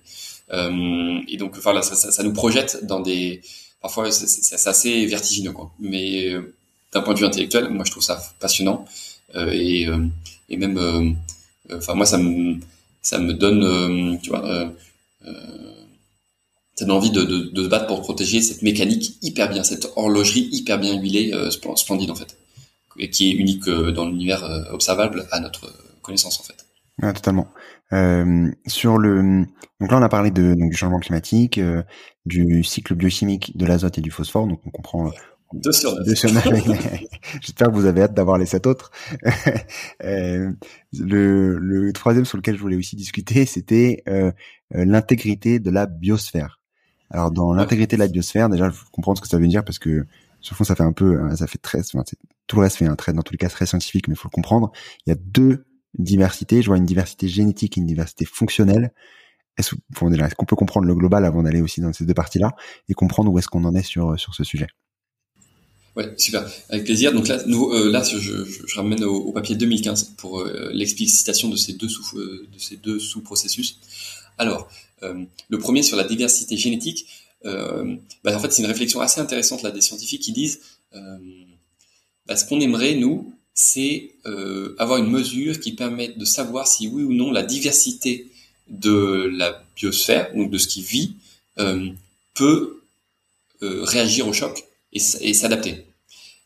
Euh, et donc, enfin, là, ça, ça, ça, nous projette dans des. Parfois, c'est assez vertigineux, quoi. Mais euh, d'un point de vue intellectuel, moi, je trouve ça passionnant et, et même, enfin, moi, ça me ça me donne, tu vois ça envie de, de, de, se battre pour protéger cette mécanique hyper bien, cette horlogerie hyper bien huilée, euh, splendide en fait, et qui est unique euh, dans l'univers euh, observable à notre connaissance en fait. Ouais, totalement. Euh, sur le donc là on a parlé de donc, du changement climatique, euh, du cycle biochimique de l'azote et du phosphore, donc on comprend deux sur neuf. J'espère que vous avez hâte d'avoir les sept autres. euh, le, le, troisième sur lequel je voulais aussi discuter, c'était euh, l'intégrité de la biosphère. Alors dans l'intégrité de la biosphère, déjà, je comprends ce que ça veut dire parce que sur le fond, ça fait un peu, euh, ça fait très, enfin, tout le reste fait un trait dans tous les cas très scientifique, mais il faut le comprendre. Il y a deux diversités. Je vois une diversité génétique et une diversité fonctionnelle. Est-ce qu'on peut comprendre le global avant d'aller aussi dans ces deux parties-là et comprendre où est-ce qu'on en est sur sur ce sujet? Ouais, super, avec plaisir. Donc là, euh, là, je, ramène au, au, papier 2015 pour euh, l'explicitation de ces deux sous de ces deux sous-processus. Alors, euh, le premier sur la diversité génétique, bah, en fait, c'est une réflexion assez intéressante là des scientifiques qui disent euh, bah, ce qu'on aimerait nous, c'est avoir une mesure qui permette de savoir si oui ou non la diversité de la biosphère, donc de ce qui vit, peut réagir au choc et, s'adapter.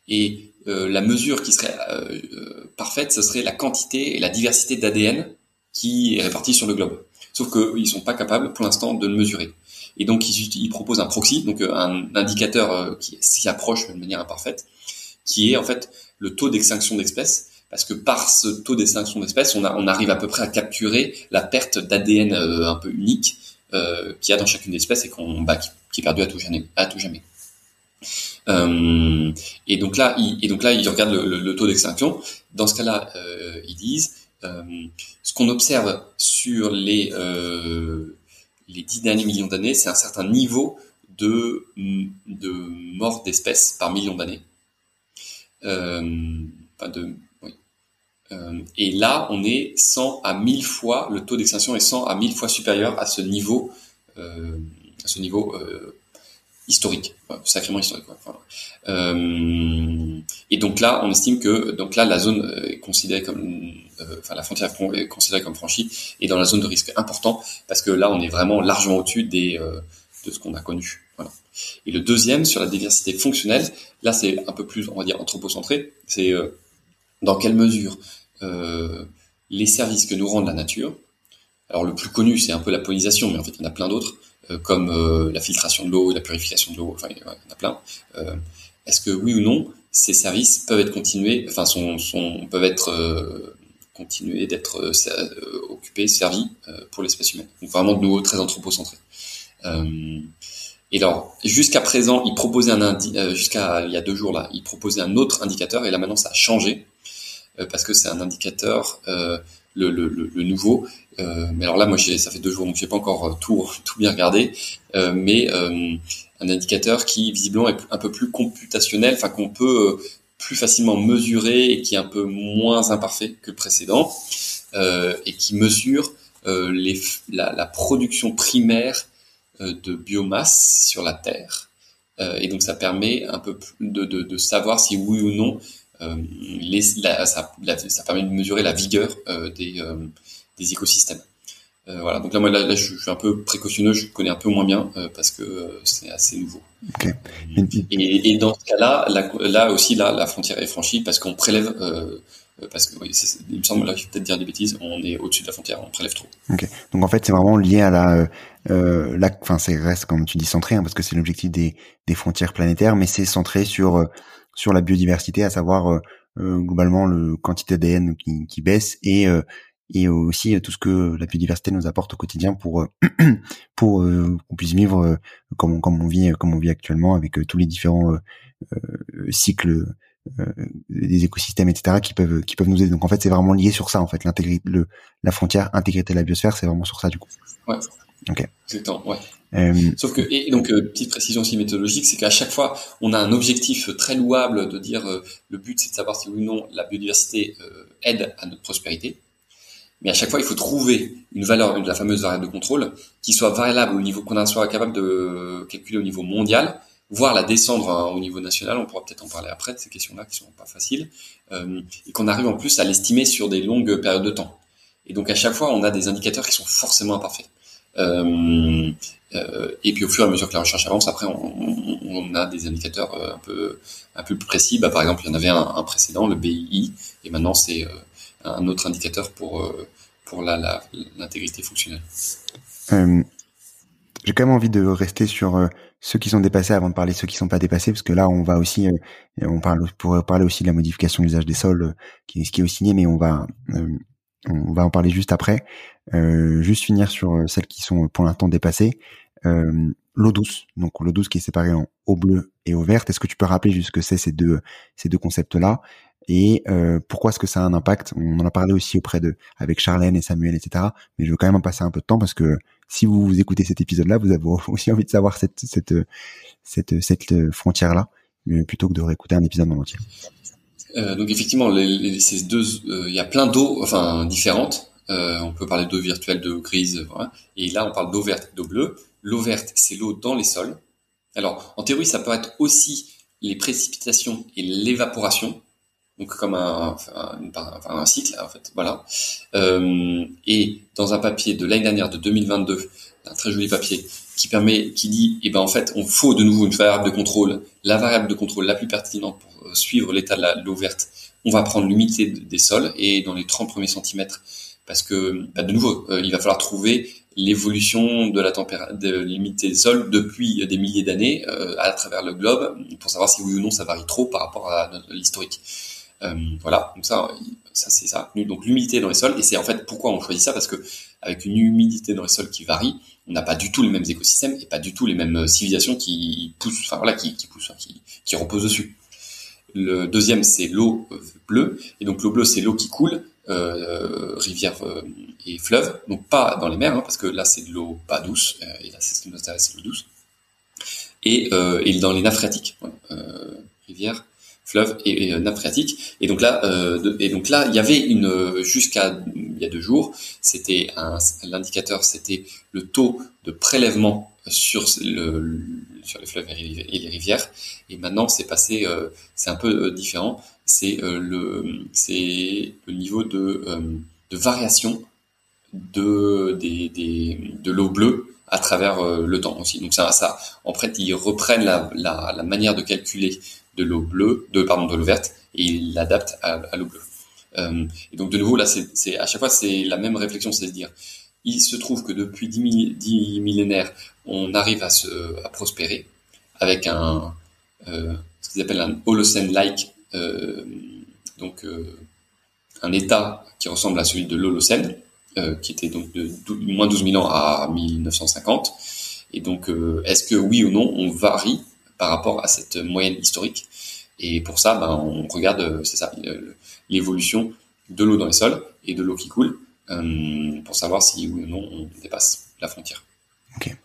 Et euh, la mesure qui serait euh, parfaite, ce serait la quantité et la diversité d'ADN qui est répartie sur le globe. Sauf qu'ils sont pas capables pour l'instant de le mesurer. Et donc ils, ils proposent un proxy, donc euh, un indicateur euh, qui s'y approche de manière imparfaite, qui est en fait le taux d'extinction d'espèces, parce que par ce taux d'extinction d'espèces, on, arrive à peu près à capturer la perte d'ADN euh, un peu unique euh, qu'il y a dans chacune des espèces et qu'on bah, qui, est perdu à tout jamais. À tout jamais. Euh, et donc là, ils, et donc là, ils regardent le, le, taux d'extinction. Dans ce cas-là, ils disent ce qu'on observe sur les les dix derniers millions d'années, c'est un certain niveau de de mort d'espèces par million d'années. Euh, oui. et là, on est 100 à 1000 fois, le taux d'extinction est 100 à 1000 fois supérieur à ce niveau, à ce niveau historique, sacrément historique. Euh, et donc là, on estime que donc là, la zone est considérée comme, euh, enfin la frontière est considérée comme franchie et dans la zone de risque important parce que là, on est vraiment largement au-dessus des euh, de ce qu'on a connu. Et le deuxième sur la diversité fonctionnelle, là, c'est un peu plus, on va dire, anthropocentré. C'est euh, dans quelle mesure euh, les services que nous rend la nature. Alors le plus connu, c'est un peu la pollinisation, mais en fait, il y en a plein d'autres. Euh, comme euh, la filtration de l'eau, la purification de l'eau, enfin il y en a plein. Euh, est-ce que oui ou non, ces services peuvent être continués, enfin peuvent être continuer d'être occupés, servis pour l'espèce humaine? Donc vraiment de nouveau très anthropocentré. Et alors, jusqu'à présent, il proposait un jusqu'à il y a deux jours là, il proposait un autre indicateur et là maintenant ça a changé parce que c'est un indicateur euh, le, le, nouveau. Euh, mais alors là, moi, ça fait deux jours, donc j'ai pas encore euh, tout, bien regardé. Euh, mais un indicateur qui visiblement est un peu plus computationnel, enfin qu'on peut plus facilement mesurer et qui est un peu moins imparfait que le précédent et qui mesure la, production primaire de biomasse sur la Terre. et donc ça permet un peu de, savoir si oui ou non ça, permet de mesurer la vigueur des, des écosystèmes. Euh, voilà, donc là, moi, là, je, suis un peu précautionneux, je connais un peu moins bien euh, parce que euh, c'est assez nouveau. Et, et, dans ce cas-là, là, aussi, là, la frontière est franchie parce qu'on prélève, parce que oui, il me semble, là, je vais peut-être dire des bêtises, on est au-dessus de la frontière, on prélève trop. Ok. Donc en fait, c'est vraiment lié à la, euh, la, enfin, c'est reste comme tu dis centré, hein, parce que c'est l'objectif des, des frontières planétaires, mais c'est centré sur sur la biodiversité, à savoir globalement le quantité d'ADN qui, qui baisse et et aussi euh, tout ce que la biodiversité nous apporte au quotidien pour euh, pour euh, qu'on puisse vivre comme on, comme on vit comme on vit actuellement avec tous les différents cycles des écosystèmes etc qui peuvent qui peuvent nous aider. Donc en fait c'est vraiment lié sur ça en fait l'intégrité le la frontière intégrité de la biosphère c'est vraiment sur ça du coup. Ouais. Ok. Exactement ouais. Euh... Sauf que, et donc, petite précision aussi méthodologique, c'est qu'à chaque fois, on a un objectif très louable de dire le but, c'est de savoir si oui ou non la biodiversité aide à notre prospérité. Mais à chaque fois, il faut trouver une valeur de la fameuse variable de contrôle qui soit variable au niveau qu'on soit capable de calculer au niveau mondial, voire la descendre hein, au niveau national. On pourra peut-être en parler après de ces questions-là qui sont pas faciles, euh, et qu'on arrive en plus à l'estimer sur des longues périodes de temps. Et donc à chaque fois, on a des indicateurs qui sont forcément imparfaits. Euh, euh, et puis au fur et à mesure que la recherche avance, après on, a des indicateurs euh, un peu plus précis. Bah, par exemple, il y en avait un, un précédent, le BII, et maintenant c'est euh, un autre indicateur pour, euh, pour l'intégrité fonctionnelle. Euh, j'ai quand même envie de rester sur euh, ceux qui sont dépassés avant de parler ceux qui sont pas dépassés, parce que là, on va aussi, on parle pour parler aussi de la modification de l'usage des sols, qui, qui est aussi signé, mais on va, on va en parler juste après. juste finir sur celles qui sont pour l'instant dépassées. l'eau douce, donc l'eau douce qui est séparée en eau bleue et eau verte. Est-ce que tu peux rappeler juste ce que c'est ces deux ces deux concepts-là? Et euh, pourquoi est-ce que ça a un impact? On en a parlé aussi auprès de avec Charlène et Samuel, etc. Mais je veux quand même en passer un peu de temps parce que si vous écoutez cet épisode-là, vous avez aussi envie de savoir cette cette frontière-là euh, plutôt que de réécouter un épisode en entier. Euh, donc effectivement, ces deux, euh, il y a plein d'eau, enfin différentes. Euh, on peut parler d'eau virtuelle, d'eau grise, voilà. et là on parle d'eau verte, d'eau bleue. L'eau verte, c'est l'eau dans les sols. Alors en théorie, ça peut être aussi les précipitations et l'évaporation donc comme un, un, un, cycle en fait, voilà. Euh, et dans un papier de l'année dernière de 2022, un très joli papier qui permet, qui dit, eh ben en fait, on faut de nouveau une variable de contrôle, la variable de contrôle la plus pertinente pour euh, suivre l'état de l'eau verte. On va prendre l'humidité des sols et dans les 30 premiers centimètres, parce que bah, de nouveau, euh, il va falloir trouver l'évolution de la température, de l'humidité des sols depuis des milliers d'années euh, à travers le globe pour savoir si oui ou non ça varie trop par rapport à l'historique. Euh, voilà, donc ça, ça c'est ça. Donc l'humidité dans les sols, et c'est en fait pourquoi on choisit ça, parce que avec une humidité dans les sols qui varie, on n'a pas du tout les mêmes écosystèmes et pas du tout les mêmes euh, civilisations qui poussent, enfin voilà, qui, qui poussent, qui, qui reposent dessus. Le deuxième, c'est l'eau euh, bleue, et donc l'eau bleue, c'est l'eau qui coule, euh, rivière et fleuve, donc pas dans les mers, hein, parce que là c'est de l'eau pas douce, et là c'est ce qui nous intéresse, c'est l'eau douce, et, et dans les nappes phréatiques, rivière, fleuve et, nappe phréatique. Et donc là, euh, et donc là, il y avait une jusqu'à il y a deux jours, c'était l'indicateur, c'était le taux de prélèvement sur le, sur les fleuves et les rivières. Et maintenant, c'est passé, euh, c'est un peu euh, différent. C'est le c'est le niveau de de variation de des, des de l'eau bleue à travers le temps aussi. Donc ça, ça, en fait, ils reprennent la, la, la manière de calculer de l'eau bleue, de pardon, de l'eau verte, et il l'adapte à, l'eau bleue. Euh, et donc de nouveau là, c'est à chaque fois c'est la même réflexion, c'est de dire, il se trouve que depuis dix, millénaires, on arrive à se à prospérer avec un euh, ce qu'ils appellent un Holocène-like, euh, donc un état qui ressemble à celui de l'Holocène, qui était donc de moins 12 000 ans à 1950. Et donc, est-ce que oui ou non, on varie par rapport à cette moyenne historique. Et pour ça, ben, on regarde, euh, c'est ça, l'évolution de l'eau dans les sols et de l'eau qui coule euh, pour savoir si ou non on dépasse la frontière. Ok.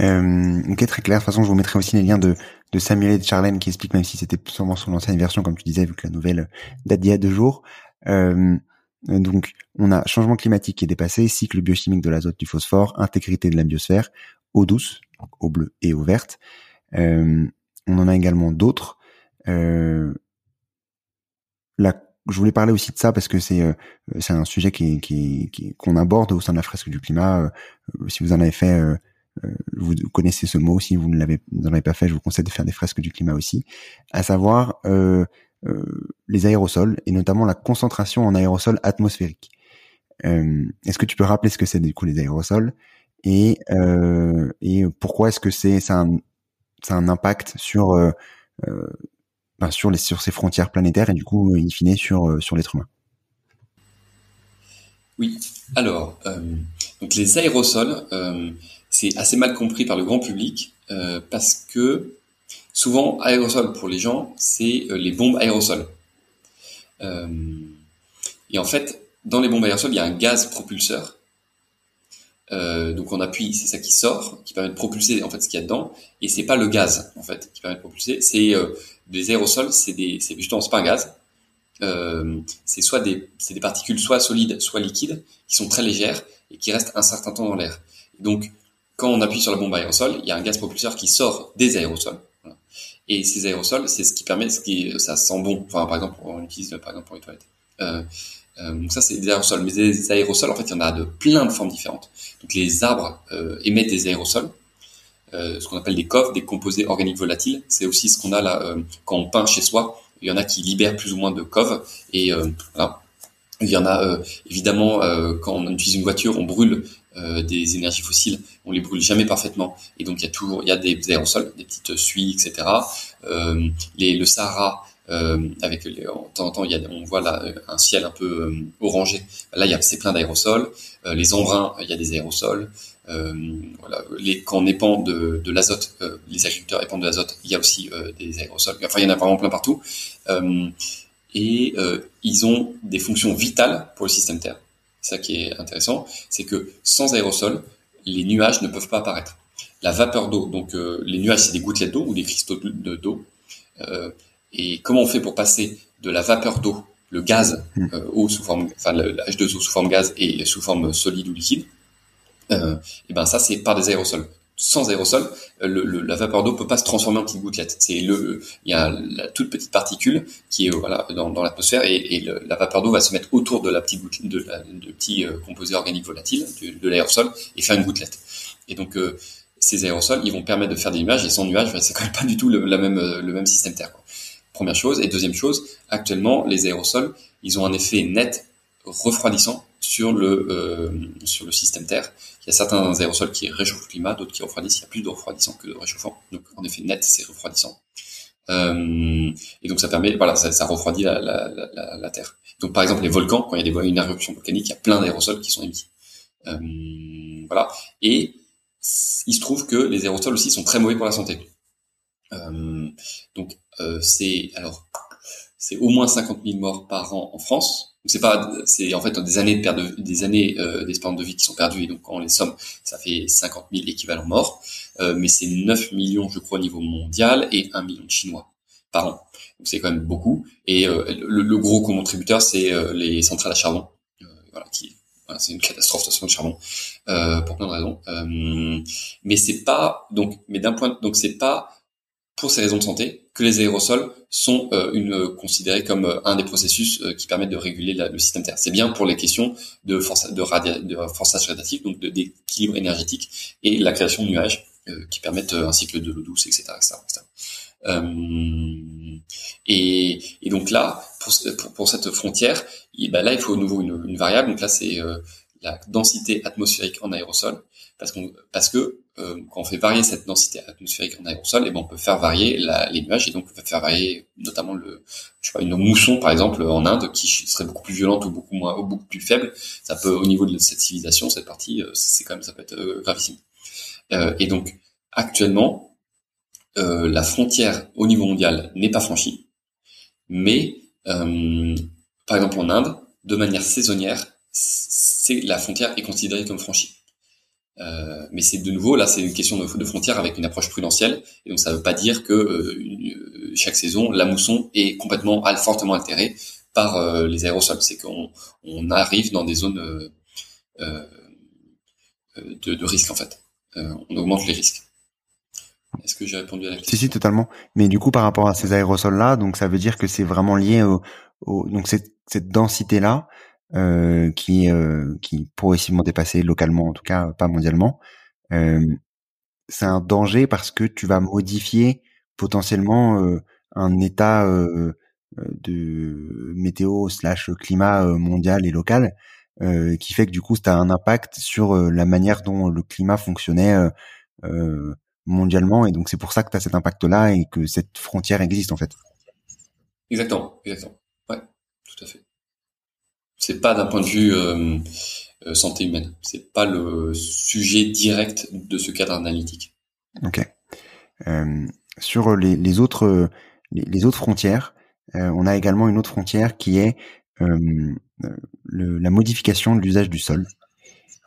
Euh, très clair. De toute façon, je vous mettrai aussi les liens de, de Samuel et de Charlène qui expliquent, même si c'était sûrement sur l'ancienne version, comme tu disais, vu que la nouvelle date d'il y a deux jours. Euh, donc, on a changement climatique qui est dépassé, cycle biochimique de l'azote, du phosphore, intégrité de la biosphère, eau douce, eau bleue et eau verte. On en a également d'autres. Euh, la je voulais parler aussi de ça parce que c'est euh, c'est un sujet qui qui qu'on aborde au sein de la fresque du climat. Euh, si vous en avez fait, euh, vous connaissez ce mot. Si vous ne l'avez n'en avez pas fait, je vous conseille de faire des fresques du climat aussi. À savoir les aérosols et notamment la concentration en aérosols atmosphériques. est-ce que tu peux rappeler ce que c'est du coup les aérosols? Et et pourquoi est-ce que c'est ça un, ça a un impact sur ben, sur les sur ces frontières planétaires et du coup in fine sur euh, sur l'être humain. Oui. Alors, euh, donc les aérosols, euh, c'est assez mal compris par le grand public euh, parce que souvent aérosols pour les gens, c'est les bombes aérosols. et en fait, dans les bombes aérosols, il y a un gaz propulseur. Donc on appuie, c'est ça qui sort, qui permet de propulser en fait ce qu'il y a dedans, et c'est pas le gaz en fait qui permet de propulser, c'est des aérosols, c'est des, c'est justement c'est pas un gaz. Euh, c'est soit des, c'est des particules soit solides, soit liquides, qui sont très légères et qui restent un certain temps dans l'air. Donc, quand on appuie sur la bombe aérosol, il y a un gaz propulseur qui sort des aérosols. Et ces aérosols, c'est ce qui permet, ce qui, ça sent bon. Enfin, par exemple, on utilise par exemple pour les toilettes. Euh, donc ça, c'est des aérosols. Mais des aérosols, en fait, il y en a de plein de formes différentes. Donc les arbres euh, émettent des aérosols. Euh, ce qu'on appelle des COV, des composés organiques volatiles. C'est aussi ce qu'on a là quand on peint chez soi. Il y en a qui libèrent plus ou moins de COV et voilà. Il y en a évidemment quand on utilise une voiture, on brûle des énergies fossiles, on les brûle jamais parfaitement et donc il y a toujours il y a des aérosols, des petites suies, etc. les, le Sahara avec les, de temps en temps il y a, on voit là un ciel un peu orangé. Là il y a c'est plein d'aérosols. les embruns il y a des aérosols. Euh, voilà, les, quand on épand de, de l'azote, euh, les agriculteurs épandent de l'azote, il y a aussi euh, des aérosols. Enfin, il y en a vraiment plein partout. et ils ont des fonctions vitales pour le système Terre. Ça qui est intéressant, c'est que sans aérosols, les nuages ne peuvent pas apparaître. La vapeur d'eau, donc les nuages, c'est des gouttelettes d'eau ou des cristaux d'eau. Et comment on fait pour passer de la vapeur d'eau, le gaz, mmh. eau sous forme, enfin le H2O sous forme gaz et sous forme solide ou liquide, euh, et ben ça c'est par des aérosols. Sans aérosol, euh, le, la vapeur d'eau peut pas se transformer en petites gouttelettes. C'est le, il y a la toute petite particule qui est voilà dans, dans l'atmosphère et, et la vapeur d'eau va se mettre autour de la petite gouttelette, de, la, de petits euh, composés organiques volatiles de, de l'aérosol et faire une gouttelette. Et donc euh, ces aérosols, ils vont permettre de faire des nuages et sans nuages, c'est quand même pas du tout le, la même, le même système Terre. Quoi. Première chose. Et deuxième chose, actuellement, les aérosols, ils ont un effet net refroidissant sur le euh, sur le système Terre. Il y a certains aérosols qui réchauffent le climat, d'autres qui refroidissent. Il y a plus de refroidissant que de réchauffant. Donc en effet net, c'est refroidissant. Euh, et donc ça permet, voilà, ça, refroidit la, Terre. Donc par exemple les volcans, quand il y a des une éruption volcanique, il y a plein d'aérosols qui sont émis. Euh, voilà. Et il se trouve que les aérosols aussi sont très mauvais pour la santé. Euh, donc euh, c'est alors c'est au moins 50 000 morts par an en France c'est pas, c'est en fait des années de perte des années euh, d'espérance de vie qui sont perdues et donc quand on les somme, ça fait 50 000 équivalents morts. Euh, mais c'est 9 millions, je crois, au niveau mondial et 1 million de Chinois par an. Donc c'est quand même beaucoup. Et le, gros contributeur, c'est les centrales à charbon, voilà, c'est une catastrophe de façon de charbon pour plein de raisons. mais c'est pas donc, mais d'un point, donc c'est pas pour ces raisons de santé que les aérosols sont euh, une, considérés comme euh, un des processus euh, qui permettent de réguler le système Terre. C'est bien pour les questions de, force, de, radia, de forçage radiatif, donc d'équilibre énergétique, et la création de nuages qui permettent un cycle de l'eau douce, etc. et, et, donc là, pour, pour, cette frontière, ben là, il faut au nouveau une, une variable. Donc là, c'est la densité atmosphérique en aérosol, parce, qu'on, parce que euh, quand on fait varier cette densité atmosphérique en aérosol, et eh ben on peut faire varier la, les nuages et donc on peut faire varier notamment le, je sais pas, une mousson par exemple en Inde qui serait beaucoup plus violente ou beaucoup moins, ou beaucoup plus faible. Ça peut au niveau de cette civilisation, cette partie, euh, c'est quand même ça peut être euh, gravissime. Euh, et donc actuellement, euh, la frontière au niveau mondial n'est pas franchie, mais par exemple en Inde, de manière saisonnière, c'est la frontière est considérée comme franchie. Euh, mais c'est de nouveau là, c'est une question de, de, frontière avec une approche prudentielle, et donc ça ne veut pas dire que euh, une, chaque saison la mousson est complètement fortement altérée par euh, les aérosols. C'est qu'on on arrive dans des zones euh, de, de, risque en fait. on augmente les risques. Est-ce que j'ai répondu à la question? Si, si, totalement. Mais du coup, par rapport à ces aérosols-là, donc ça veut dire que c'est vraiment lié au, au donc cette, cette densité-là euh, qui euh, qui progressivement dépassée localement, en tout cas pas mondialement. Euh, c'est un danger parce que tu vas modifier potentiellement euh, un état euh, de météo slash climat mondial et local qui fait que du coup ça un impact sur la manière dont le climat fonctionnait mondialement et donc c'est pour ça que tu as cet impact là et que cette frontière existe en fait. Exactement, exactement. Ouais, tout à fait. C'est pas d'un point de vue euh, euh, santé humaine. C'est pas le sujet direct de ce cadre analytique. Ok. Euh, sur les, les autres les, autres frontières, euh, on a également une autre frontière qui est le, la modification de l'usage du sol.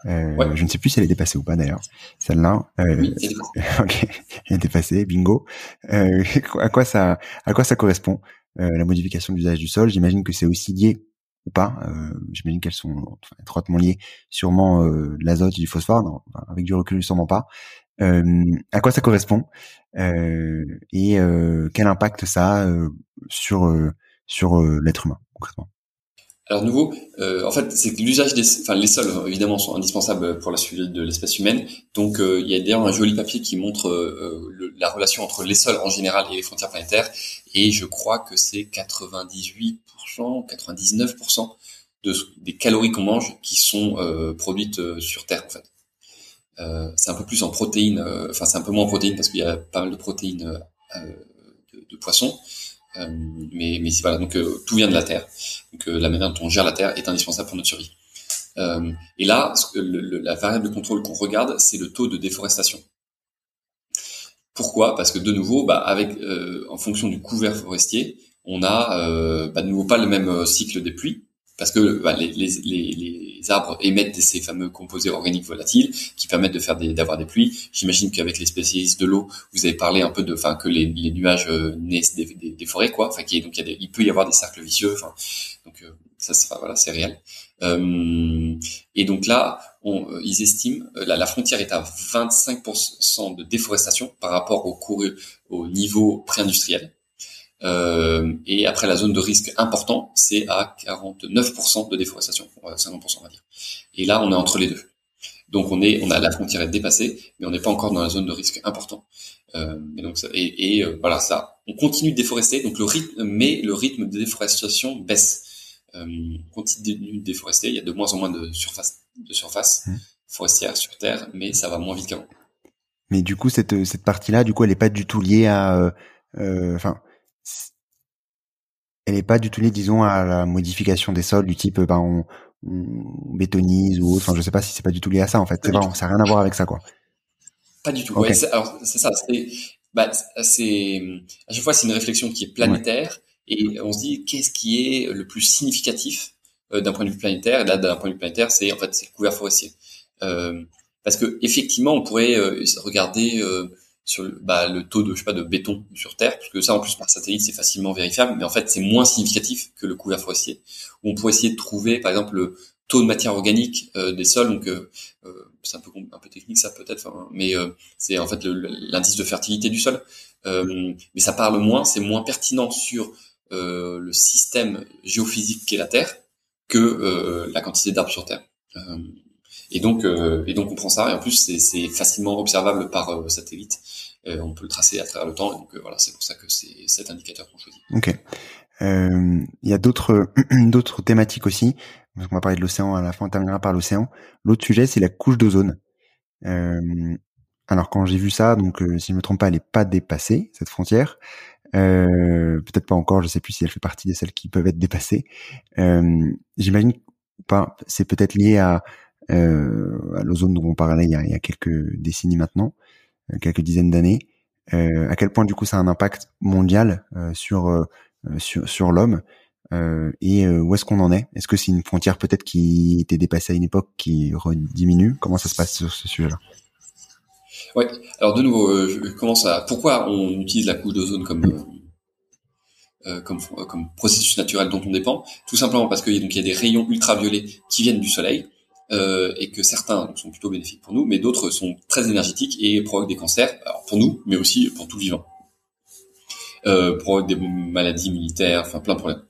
Euh, Je ne sais plus si elle est dépassée ou pas d'ailleurs. Celle-là. Euh, oui, ok, elle est dépassée. Bingo. Euh, à quoi ça, à quoi ça correspond la modification de l'usage du sol? J'imagine que c'est aussi lié ou pas. Euh, J'imagine qu'elles sont étroitement liées, sûrement euh, l'azote et du phosphore, non, avec du recul sûrement pas. Euh, à quoi ça correspond euh, et euh, quel impact ça a sur sur l'être humain concrètement? Alors nouveau, euh, en fait, c'est que l'usage des, enfin les sols évidemment sont indispensables pour la survie de l'espèce humaine. Donc euh, il y a d'ailleurs un joli papier qui montre euh, la relation entre les sols en général et les frontières planétaires. Et je crois que c'est 98%, 99% de, des calories qu'on mange qui sont produites sur Terre en fait. c'est un peu plus en protéines, enfin c'est un peu moins en protéines parce qu'il y a pas mal de protéines de, de poissons. Euh, mais mais voilà, donc euh, tout vient de la Terre. Donc euh, la manière dont on gère la Terre est indispensable pour notre survie. et là, la variable de contrôle qu'on regarde, c'est le taux de déforestation. Pourquoi? Parce que de nouveau, bah, avec en fonction du couvert forestier, on a bah, de nouveau pas le même cycle des pluies parce que bah, les, les, les, arbres émettent ces fameux composés organiques volatiles qui permettent de faire d'avoir des pluies. J'imagine qu'avec les spécialistes de l'eau, vous avez parlé un peu de, enfin, que les, les nuages euh, naissent des, des, des, forêts, quoi. Enfin, donc il, y a il peut y avoir des cercles vicieux. Enfin, donc euh, ça, sera, voilà, c'est réel. Euh, et donc là, on, euh, ils estiment la, la frontière est à 25% de déforestation par rapport au, au niveau pré-industriel. Euh, et après la zone de risque important, c'est à 49% de déforestation, 50% on va dire. Et là, on est entre les deux. Donc on est, on a la frontière est dépassée, mais on n'est pas encore dans la zone de risque important. Euh, et donc et, et euh, voilà ça, on continue de déforester, donc le rythme, mais le rythme de déforestation baisse. Euh, on continue de déforester, il y a de moins en moins de surface, de surface mmh. forestière sur Terre, mais ça va moins vite qu'avant. Mais du coup, cette cette partie-là, du coup, elle n'est pas du tout liée à, euh, enfin elle n'est pas du tout liée, disons, à la modification des sols du type, ben, on, bétonise ou autre. Enfin, je sais pas si c'est pas du tout lié à ça, en fait. C'est ça n'a rien à voir avec ça, quoi. Pas du tout. alors, c'est ça. C'est, bah, c'est, à chaque fois, c'est une réflexion qui est planétaire et on se dit qu'est-ce qui est le plus significatif euh, d'un point de vue planétaire? Et là, d'un point de vue planétaire, c'est en fait c'est le couvert forestier. Euh, parce que effectivement, on pourrait euh, regarder sur le, bah, le taux de je sais pas de béton sur Terre, parce que ça en plus par satellite c'est facilement vérifiable, mais en fait c'est moins significatif que le couvert forestier. Où on pourrait essayer de trouver par exemple le taux de matière organique euh, des sols, donc euh, euh, c'est un peu un peu technique ça peut-être, mais c'est en fait l'indice de fertilité du sol. mais ça parle moins, c'est moins pertinent sur le système géophysique qu'est la Terre que la quantité d'arbres sur Terre. Et donc, euh, et donc on prend ça, et en plus c'est facilement observable par euh, satellite. Euh, on peut le tracer à travers le temps, et donc voilà, c'est pour ça que c'est cet indicateur qu'on choisit. Ok. Il y a d'autres d'autres thématiques aussi. On va parler de l'océan à la fin, on terminera par l'océan. L'autre sujet, c'est la couche d'ozone. alors quand j'ai vu ça, donc si je me trompe pas, elle n'est pas dépassée cette frontière. Euh, peut-être pas encore, je sais plus si elle fait partie de celles qui peuvent être dépassées. Euh, J'imagine pas, c'est peut-être lié à euh, à l'ozone dont on parlait il y, a, il y a quelques décennies maintenant, euh, quelques dizaines d'années. Euh, à quel point du coup ça a un impact mondial sur sur, sur l'homme et où est-ce qu'on en est? Est-ce que c'est une frontière peut-être qui était dépassée à une époque qui diminue Comment ça se passe sur ce sujet-là? Ouais. Alors de nouveau, je commence à pourquoi on utilise la couche d'ozone comme euh, comme, comme processus naturel dont on dépend? Tout simplement parce qu'il y a des rayons ultraviolets qui viennent du soleil euh, et que certains sont plutôt bénéfiques pour nous, mais d'autres sont très énergétiques et provoquent des cancers, alors pour nous, mais aussi pour tout vivant. Euh, provoquent des maladies militaires, enfin plein de problèmes.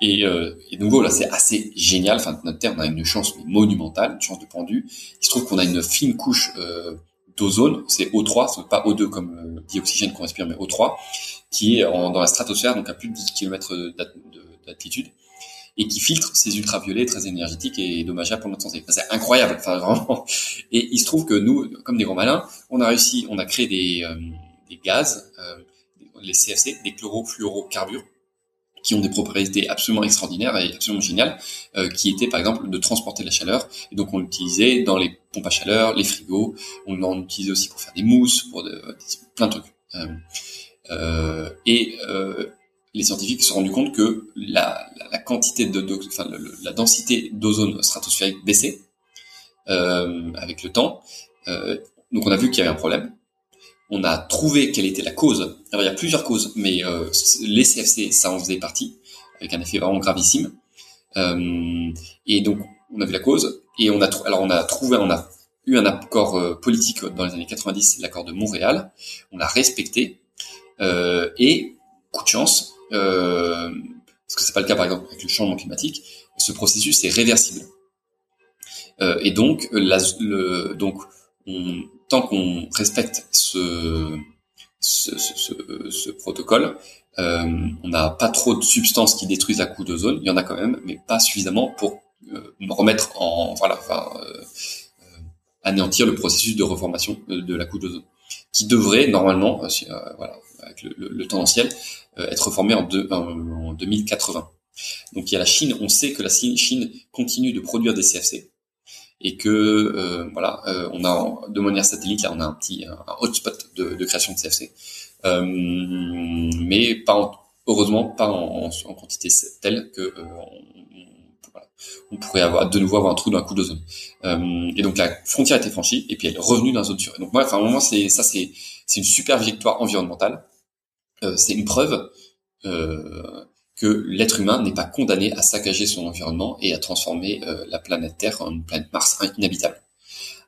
Et, euh, et de nouveau, là, c'est assez génial. Enfin, notre Terre, on a une chance monumentale, une chance de pendu. Il se trouve qu'on a une fine couche euh, d'ozone, c'est O3, c'est pas O2 comme euh, dioxygène qu'on respire, mais O3, qui est en, dans la stratosphère, donc à plus de 10 km d'altitude, et qui filtre ces ultraviolets très énergétiques et dommageables pour notre santé. c'est incroyable, enfin vraiment. Et il se trouve que nous, comme des grands malins, on a réussi, on a créé des, euh, des gaz, euh, les CFC, des chlorofluorocarbures, qui ont des propriétés absolument extraordinaires et absolument géniales, euh, qui étaient par exemple de transporter la chaleur. Et donc on l'utilisait dans les pompes à chaleur, les frigos, on en utilisait aussi pour faire des mousses, pour de, plein de trucs. Euh, euh, et euh, les scientifiques se sont rendus compte que la, quantité de, enfin, la densité d'ozone stratosphérique baissait euh, avec le temps. Euh, donc on a vu qu'il y avait un problème on a trouvé quelle était la cause. Alors il y a plusieurs causes, mais euh, les CFC, ça en faisait partie, avec un effet vraiment gravissime. Et donc on a vu la cause, et on a alors on a trouvé, on a eu un accord politique dans les années 90, l'accord de Montréal. On l'a respecté, et coup de chance, euh, parce que c'est pas le cas par exemple avec le changement climatique, ce processus est réversible. et donc, la, le, donc on, tant qu'on respecte ce, ce, ce, ce protocole, euh, on n'a pas trop de substances qui détruisent la couche d'ozone. Il y en a quand même, mais pas suffisamment pour euh, remettre en voilà, enfin, euh, euh anéantir le processus de reformation de, la couche d'ozone, qui devrait normalement, euh, voilà, avec le, le, le tendanciel, être reformé en, en 2080. Donc il y a la Chine. On sait que la Chine continue de produire des CFC et que euh, voilà, euh, on a de manière satellite là, on a un petit un hotspot de, de création de CFC, euh, mais pas heureusement pas en, en, quantité telle que on, voilà, on, pourrait avoir de nouveau avoir un trou dans un coup d'ozone. et donc la frontière a été franchie et puis elle est revenue dans la zone sûre. donc moi, enfin, moment c'est ça c'est c'est une super victoire environnementale. C'est une preuve euh, que l'être humain n'est pas condamné à saccager son environnement et à transformer euh, la planète Terre en une planète Mars inhabitable.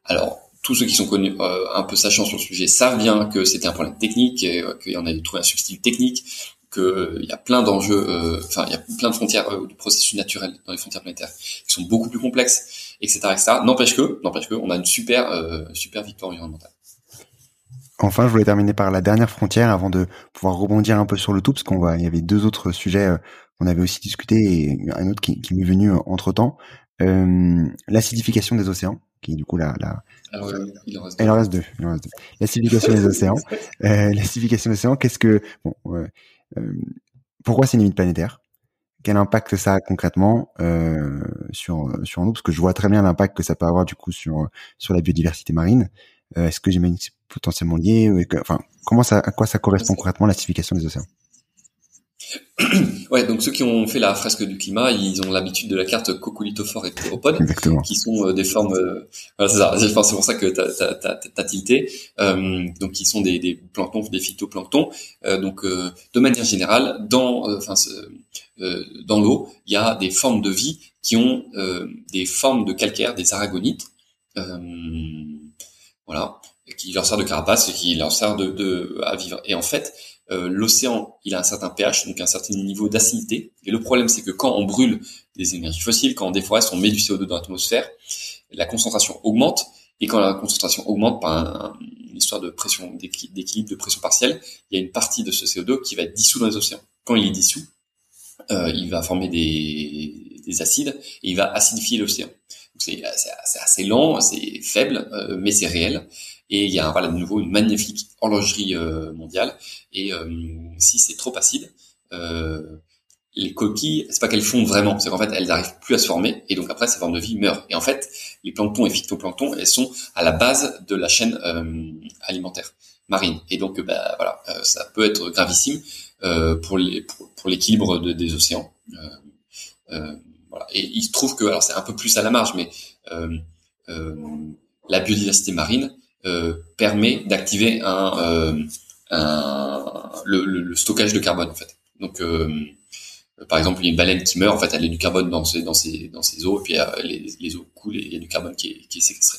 Alors, tous ceux qui sont connus euh, un peu sachant sur le sujet savent bien que c'était un problème technique, euh, qu'il y en trouvé un substitut technique, qu'il y a plein d'enjeux, enfin il y a plein de frontières de processus naturels dans les frontières planétaires qui sont beaucoup plus complexes, etc., etc. N'empêche que, n'empêche que, on a une super, super victoire environnementale. Enfin, je voulais terminer par la dernière frontière avant de pouvoir rebondir un peu sur le tout, parce qu'on va, il y avait deux autres sujets euh, qu'on avait aussi discuté et un autre qui, qui m'est venu euh, entre temps. Euh, l'acidification des océans, qui est du coup la, la... Alors, il en reste, il en reste deux. Il en reste deux. L'acidification des océans. Euh, l'acidification des océans, qu'est-ce que, bon, euh, pourquoi c'est une limite planétaire? Quel impact ça a concrètement euh, sur sur nous? Parce que je vois très bien l'impact que ça peut avoir du coup sur sur la biodiversité marine. Euh, est-ce que j'imagine que c'est potentiellement lié Enfin, comment ça, à quoi ça correspond concrètement l'acidification des océans? Ouais, donc ceux qui ont fait la fresque du climat, ils ont l'habitude de la carte coccolithophore et ptéropode, qui sont euh, des formes. Euh, voilà, c'est ça. C'est pour ça que t'as as, tilté. Euh, donc, qui sont des, des planctons, des phytoplanctons. Euh, donc, de manière générale, dans, enfin, dans l'eau, il y a des formes de vie qui ont des formes de calcaire, des aragonites. Voilà, qui leur sert de carapace et qui leur sert de, de à vivre. Et en fait, euh, l'océan, il a un certain pH, donc un certain niveau d'acidité. Et le problème, c'est que quand on brûle des énergies fossiles, quand on déforeste, on met du CO2 dans l'atmosphère, la concentration augmente. Et quand la concentration augmente par une histoire de pression, d'équilibre de pression partielle, il y a une partie de ce CO2 qui va être dissous dans les océans. Quand il est dissous, euh, il va former des, des acides et il va acidifier l'océan c'est assez lent, c'est faible, euh, mais c'est réel. Et il y a voilà de nouveau une magnifique horlogerie euh, mondiale. Et euh, si c'est trop acide, les coquilles, c'est pas qu'elles fondent vraiment, c'est qu'en fait elles n'arrivent plus à se former, et donc après ces formes de vie meurent. Et en fait, les planctons et phytoplanctons, elles sont à la base de la chaîne alimentaire marine. Et donc bah, voilà, ça peut être gravissime pour l'équilibre des océans. Et il se trouve que, alors c'est un peu plus à la marge, mais euh, euh, la biodiversité marine euh, permet d'activer un, un le, le, stockage de carbone en fait. Donc par exemple, il y a une baleine qui meurt, en fait, elle a du carbone dans ses dans ses dans ses eaux, et puis les, les eaux coulent et il y a du carbone qui est, qui est séquestré.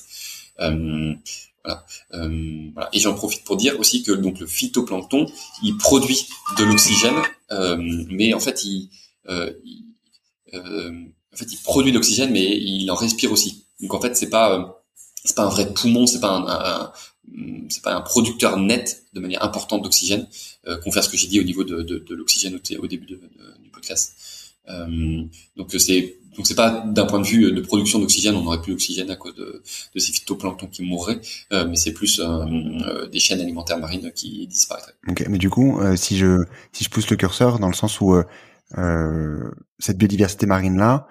Voilà. Euh, voilà. Et j'en profite pour dire aussi que donc le phytoplancton, il produit de l'oxygène, euh, mais en fait il, euh, il en fait il produit de l'oxygène, mais il en respire aussi. Donc en fait c'est pas c'est pas un vrai poumon, c'est pas un, c'est pas un producteur net de manière importante d'oxygène. Euh, confère ce que j'ai dit au niveau de, de, de l'oxygène au, début du podcast. Euh, donc c'est donc c'est pas d'un point de vue de production d'oxygène, on n'aurait plus d'oxygène à cause de, de ces phytoplanctons qui mourraient, euh, mais c'est plus euh, des chaînes alimentaires marines qui disparaîtraient. Ok, mais du coup, si je si je pousse le curseur dans le sens où cette biodiversité marine là,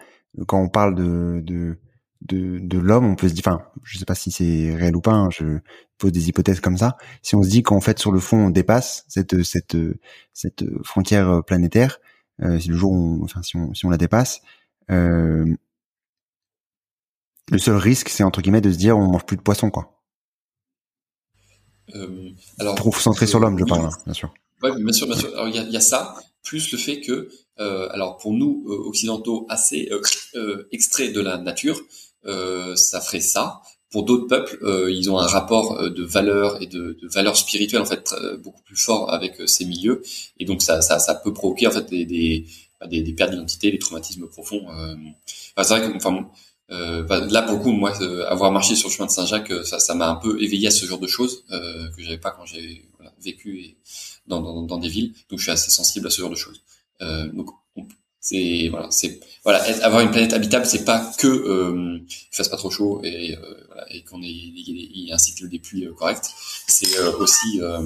quand on parle de de de, de l'homme, on peut se dire, enfin, je sais pas si c'est réel ou pas, hein, je pose des hypothèses comme ça. Si on se dit qu'en fait sur le fond on dépasse cette cette cette frontière planétaire, euh, si le jour, où, enfin si on, si on la dépasse, euh, le seul risque, c'est entre guillemets de se dire on mange plus de poisson, quoi. Euh, alors, trop centré sur l'homme, je parle, hein, bien sûr. Ouais, bien sûr, bien sûr. Alors il y a, y a, ça, plus le fait que, euh, alors pour nous occidentaux assez extraits de la nature, ça ferait ça pour d'autres peuples, euh, ils ont un rapport euh, de valeur et de, de valeur spirituelle en fait beaucoup plus fort avec euh, ces milieux, et donc ça, ça, ça peut provoquer en fait des, des, bah, des, pertes d'identité, des traumatismes profonds. Enfin, c'est vrai que enfin bah, là pour le coup, moi, avoir marché sur le chemin de Saint-Jacques, ça, ça m'a un peu éveillé à ce genre de choses que j'avais pas quand j'ai voilà, vécu et dans, dans, dans, des villes, donc je suis assez sensible à ce genre de choses. donc c'est voilà, c'est voilà, avoir une planète habitable, c'est pas que euh, il fasse pas trop chaud et, euh, voilà, et qu'on ait, il y ait un cycle des pluies euh, correct. C'est euh, aussi euh,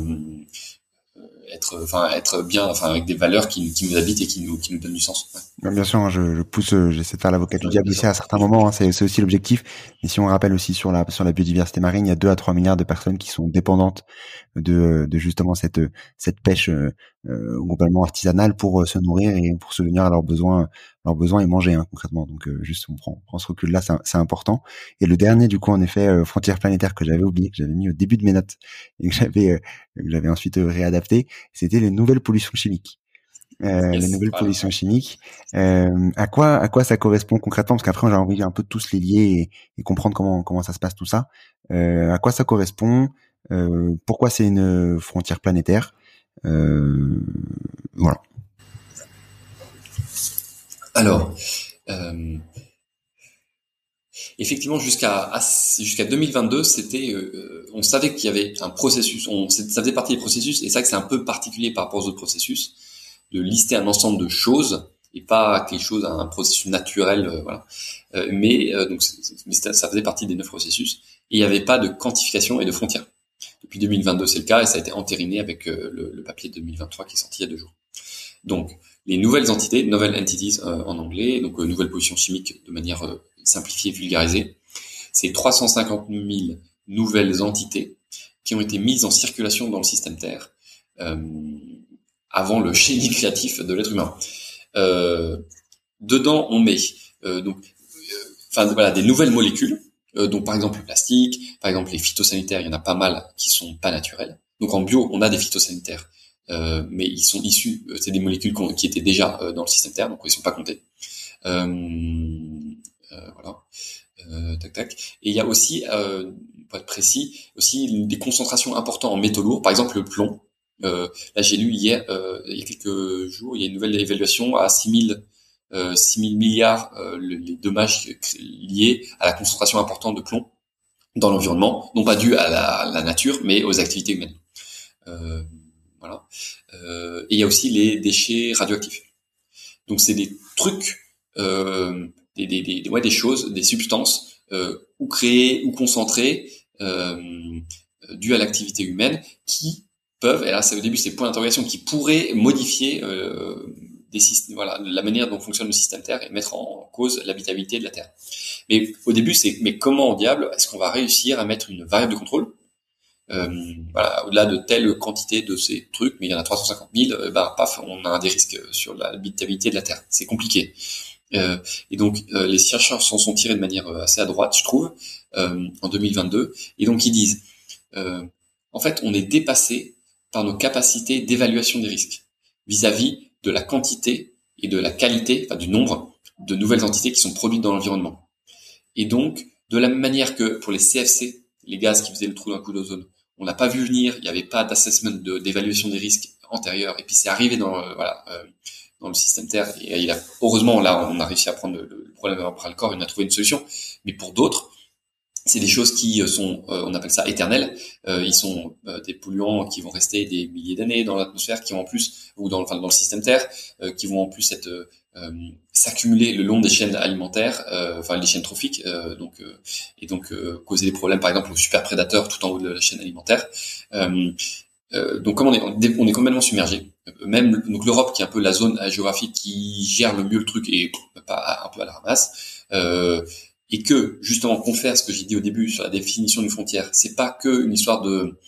être enfin être bien enfin avec des valeurs qui, qui nous habitent et qui nous qui nous donnent du sens. Bien sûr hein, je, je pousse euh, j'essaie de faire l'avocat du diable ici à certains moments hein, c'est aussi l'objectif. Mais si on rappelle aussi sur la sur la biodiversité marine il y a 2 à 3 milliards de personnes qui sont dépendantes de de justement cette cette pêche euh, euh globalement artisanale pour euh, se nourrir et pour se venir à leurs besoins leurs besoins et manger hein, concrètement donc juste on prend, on prend ce recul là c'est important et le dernier du coup en effet frontière planétaire que j'avais oublié que j'avais mis au début de mes notes et que j'avais que j'avais ensuite réadapté c'était les nouvelles pollutions chimiques. Euh, les nouvelles pollutions chimiques. Euh, à quoi à quoi ça correspond concrètement? Parce qu'après j'ai envie un peu de tous les lier et, comprendre comment comment ça se passe tout ça. Euh, à quoi ça correspond? Euh, Pourquoi c'est une frontière planétaire? euh, Voilà. Alors, effectivement, jusqu'à jusqu'à 2022, c'était, euh, on savait qu'il y avait un processus, on, ça faisait partie des processus, et c'est vrai que c'est un peu particulier par rapport aux autres processus, de lister un ensemble de choses et pas quelque chose, un processus naturel, euh, voilà. Euh, mais donc, mais ça faisait partie des neuf processus, et il n'y avait pas de quantification et de frontières. Depuis 2022, c'est le cas, et ça a été entériné avec le, le papier 2023 qui est sorti il y a deux jours. Donc, les nouvelles entités, novel entities en anglais, donc nouvelles positions chimiques de manière simplifié, vulgarisé, c'est 350 000 nouvelles entités qui ont été mises en circulation dans le système Terre euh, avant le génie créatif de l'être humain. Euh, dedans, on met euh, donc, voilà, des nouvelles molécules, donc par exemple le plastique, par exemple les phytosanitaires, il y en a pas mal qui sont pas naturels. Donc en bio, on a des phytosanitaires, mais ils sont issus, c'est des molécules qui étaient déjà dans le système Terre, donc ils sont pas comptés. Euh, voilà. Euh, tac tac. Et il y a aussi, euh, pour être précis, aussi des concentrations importantes en métaux lourds, par exemple le plomb. là, j'ai lu hier, il y a quelques jours, il y a une nouvelle évaluation à 6000 euh, 6 000 milliards les dommages liés à la concentration importante de plomb dans l'environnement, non pas dû à la, nature, mais aux activités humaines. Euh, voilà. Euh, et il y a aussi les déchets radioactifs. Donc c'est des trucs euh, des, des, des, ouais, des choses, des substances, euh, ou créées ou concentrées, euh, dues à l'activité humaine, qui peuvent, et là c'est au début c'est point d'interrogation, qui pourraient modifier euh, des voilà, la manière dont fonctionne le système Terre et mettre en cause l'habitabilité de la Terre. Mais au début c'est, mais comment au diable est-ce qu'on va réussir à mettre une variable de contrôle? Euh, voilà, au-delà de telle quantité de ces trucs, mais il y en a 350 000, euh, bah, paf, on a des risques sur l'habitabilité de la Terre. C'est compliqué. Euh, et donc euh, les chercheurs s'en sont tirés de manière euh, assez à droite, je trouve, en 2022. Et donc ils disent, en fait, on est dépassé par nos capacités d'évaluation des risques vis-à-vis de la quantité et de la qualité, enfin du nombre de nouvelles entités qui sont produites dans l'environnement. Et donc, de la même manière que pour les CFC, les gaz qui faisaient le trou d'un coup d'ozone, on n'a pas vu venir, il n'y avait pas d'assessment d'évaluation des risques antérieur, et puis c'est arrivé dans euh, euh, le système Terre. Et il a, heureusement là, on a réussi à prendre le, problème après le corps, et on a trouvé une solution. Mais pour d'autres, c'est des choses qui sont, on appelle ça éternelles. ils sont des polluants qui vont rester des milliers d'années dans l'atmosphère, qui vont en plus, ou dans, enfin, dans le système Terre, qui vont en plus être euh, s'accumuler le long des chaînes alimentaires, euh, enfin les chaînes trophiques, euh, donc et donc causer des problèmes par exemple aux super prédateurs tout en haut de la chaîne alimentaire. donc comme on est on est complètement submergé, même donc l'Europe qui est un peu la zone géographique qui gère le mieux le truc et pas un peu à la ramasse. Et que justement confère ce que j'ai dit au début sur la définition d'une frontière, c'est pas que une histoire de,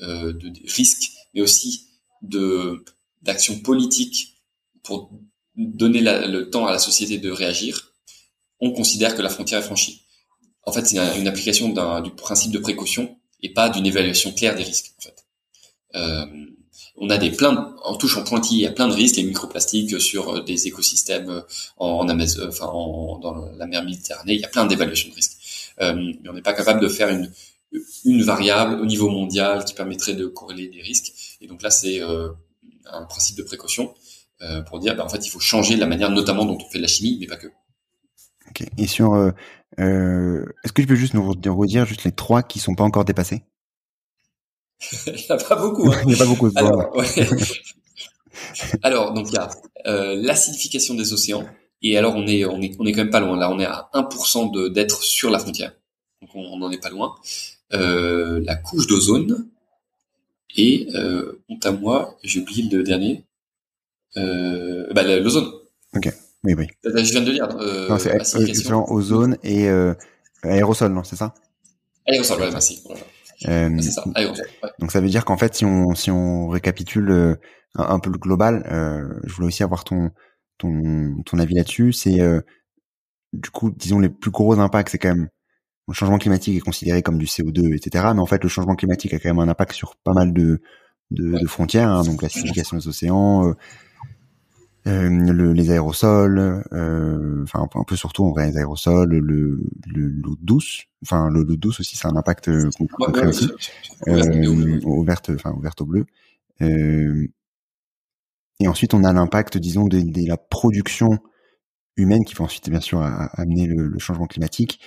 de risque, mais aussi de d'action politique pour donner le temps à la société de réagir, on considère que la frontière est franchie. En fait, c'est une, application du principe de précaution et pas d'une évaluation claire des risques. En fait, euh, on a des plein, en touche en il y a plein de risques, les microplastiques sur euh, des écosystèmes euh, en, Amazon, enfin en, dans la mer Méditerranée, il y a plein d'évaluations de risques. mais on n'est pas capable de faire une, une variable au niveau mondial qui permettrait de corréler des risques. Et donc là, c'est un principe de précaution. Euh, pour dire, bah, en fait, il faut changer la manière, notamment dont on fait de la chimie, mais pas que. Ok. Et sur, euh, euh, est-ce que tu peux juste nous redire juste les trois qui sont pas encore dépassés? Il n'y a pas beaucoup. Hein. il n'y a pas beaucoup. Alors, alors donc il y a euh, l'acidification des océans. Et alors on est on est on est quand même pas loin. Là, on est à 1% de d'être sur la frontière. Donc on n'en est pas loin. Euh, la couche d'ozone et euh, honte à moi, j'ai oublié le dernier. Euh, bah, l'ozone. Ok. Oui, oui. Je viens de dire. Euh, non, c'est ozone et aérosol, non, c'est ça? Aérosol, ouais, merci. Euh. Ouais. Donc ça veut dire qu'en fait, si on si on récapitule euh, un, peu le global, euh, je voulais aussi avoir ton ton ton avis là-dessus. C'est euh, du coup, disons les plus gros impacts, c'est quand même le changement climatique est considéré comme du CO2, etc. Mais en fait, le changement climatique a quand même un impact sur pas mal de de, de frontières, hein, donc l'acidification des océans, euh, le, les aérosols, euh, enfin un peu surtout en vrai les aérosols, le l'eau douce, enfin l'eau douce aussi, c'est un impact euh, concret aussi, euh, au verte, enfin au vert au bleu. Euh, et ensuite on a l'impact, disons, de, de, la production humaine qui va ensuite bien sûr amener le, le, changement climatique,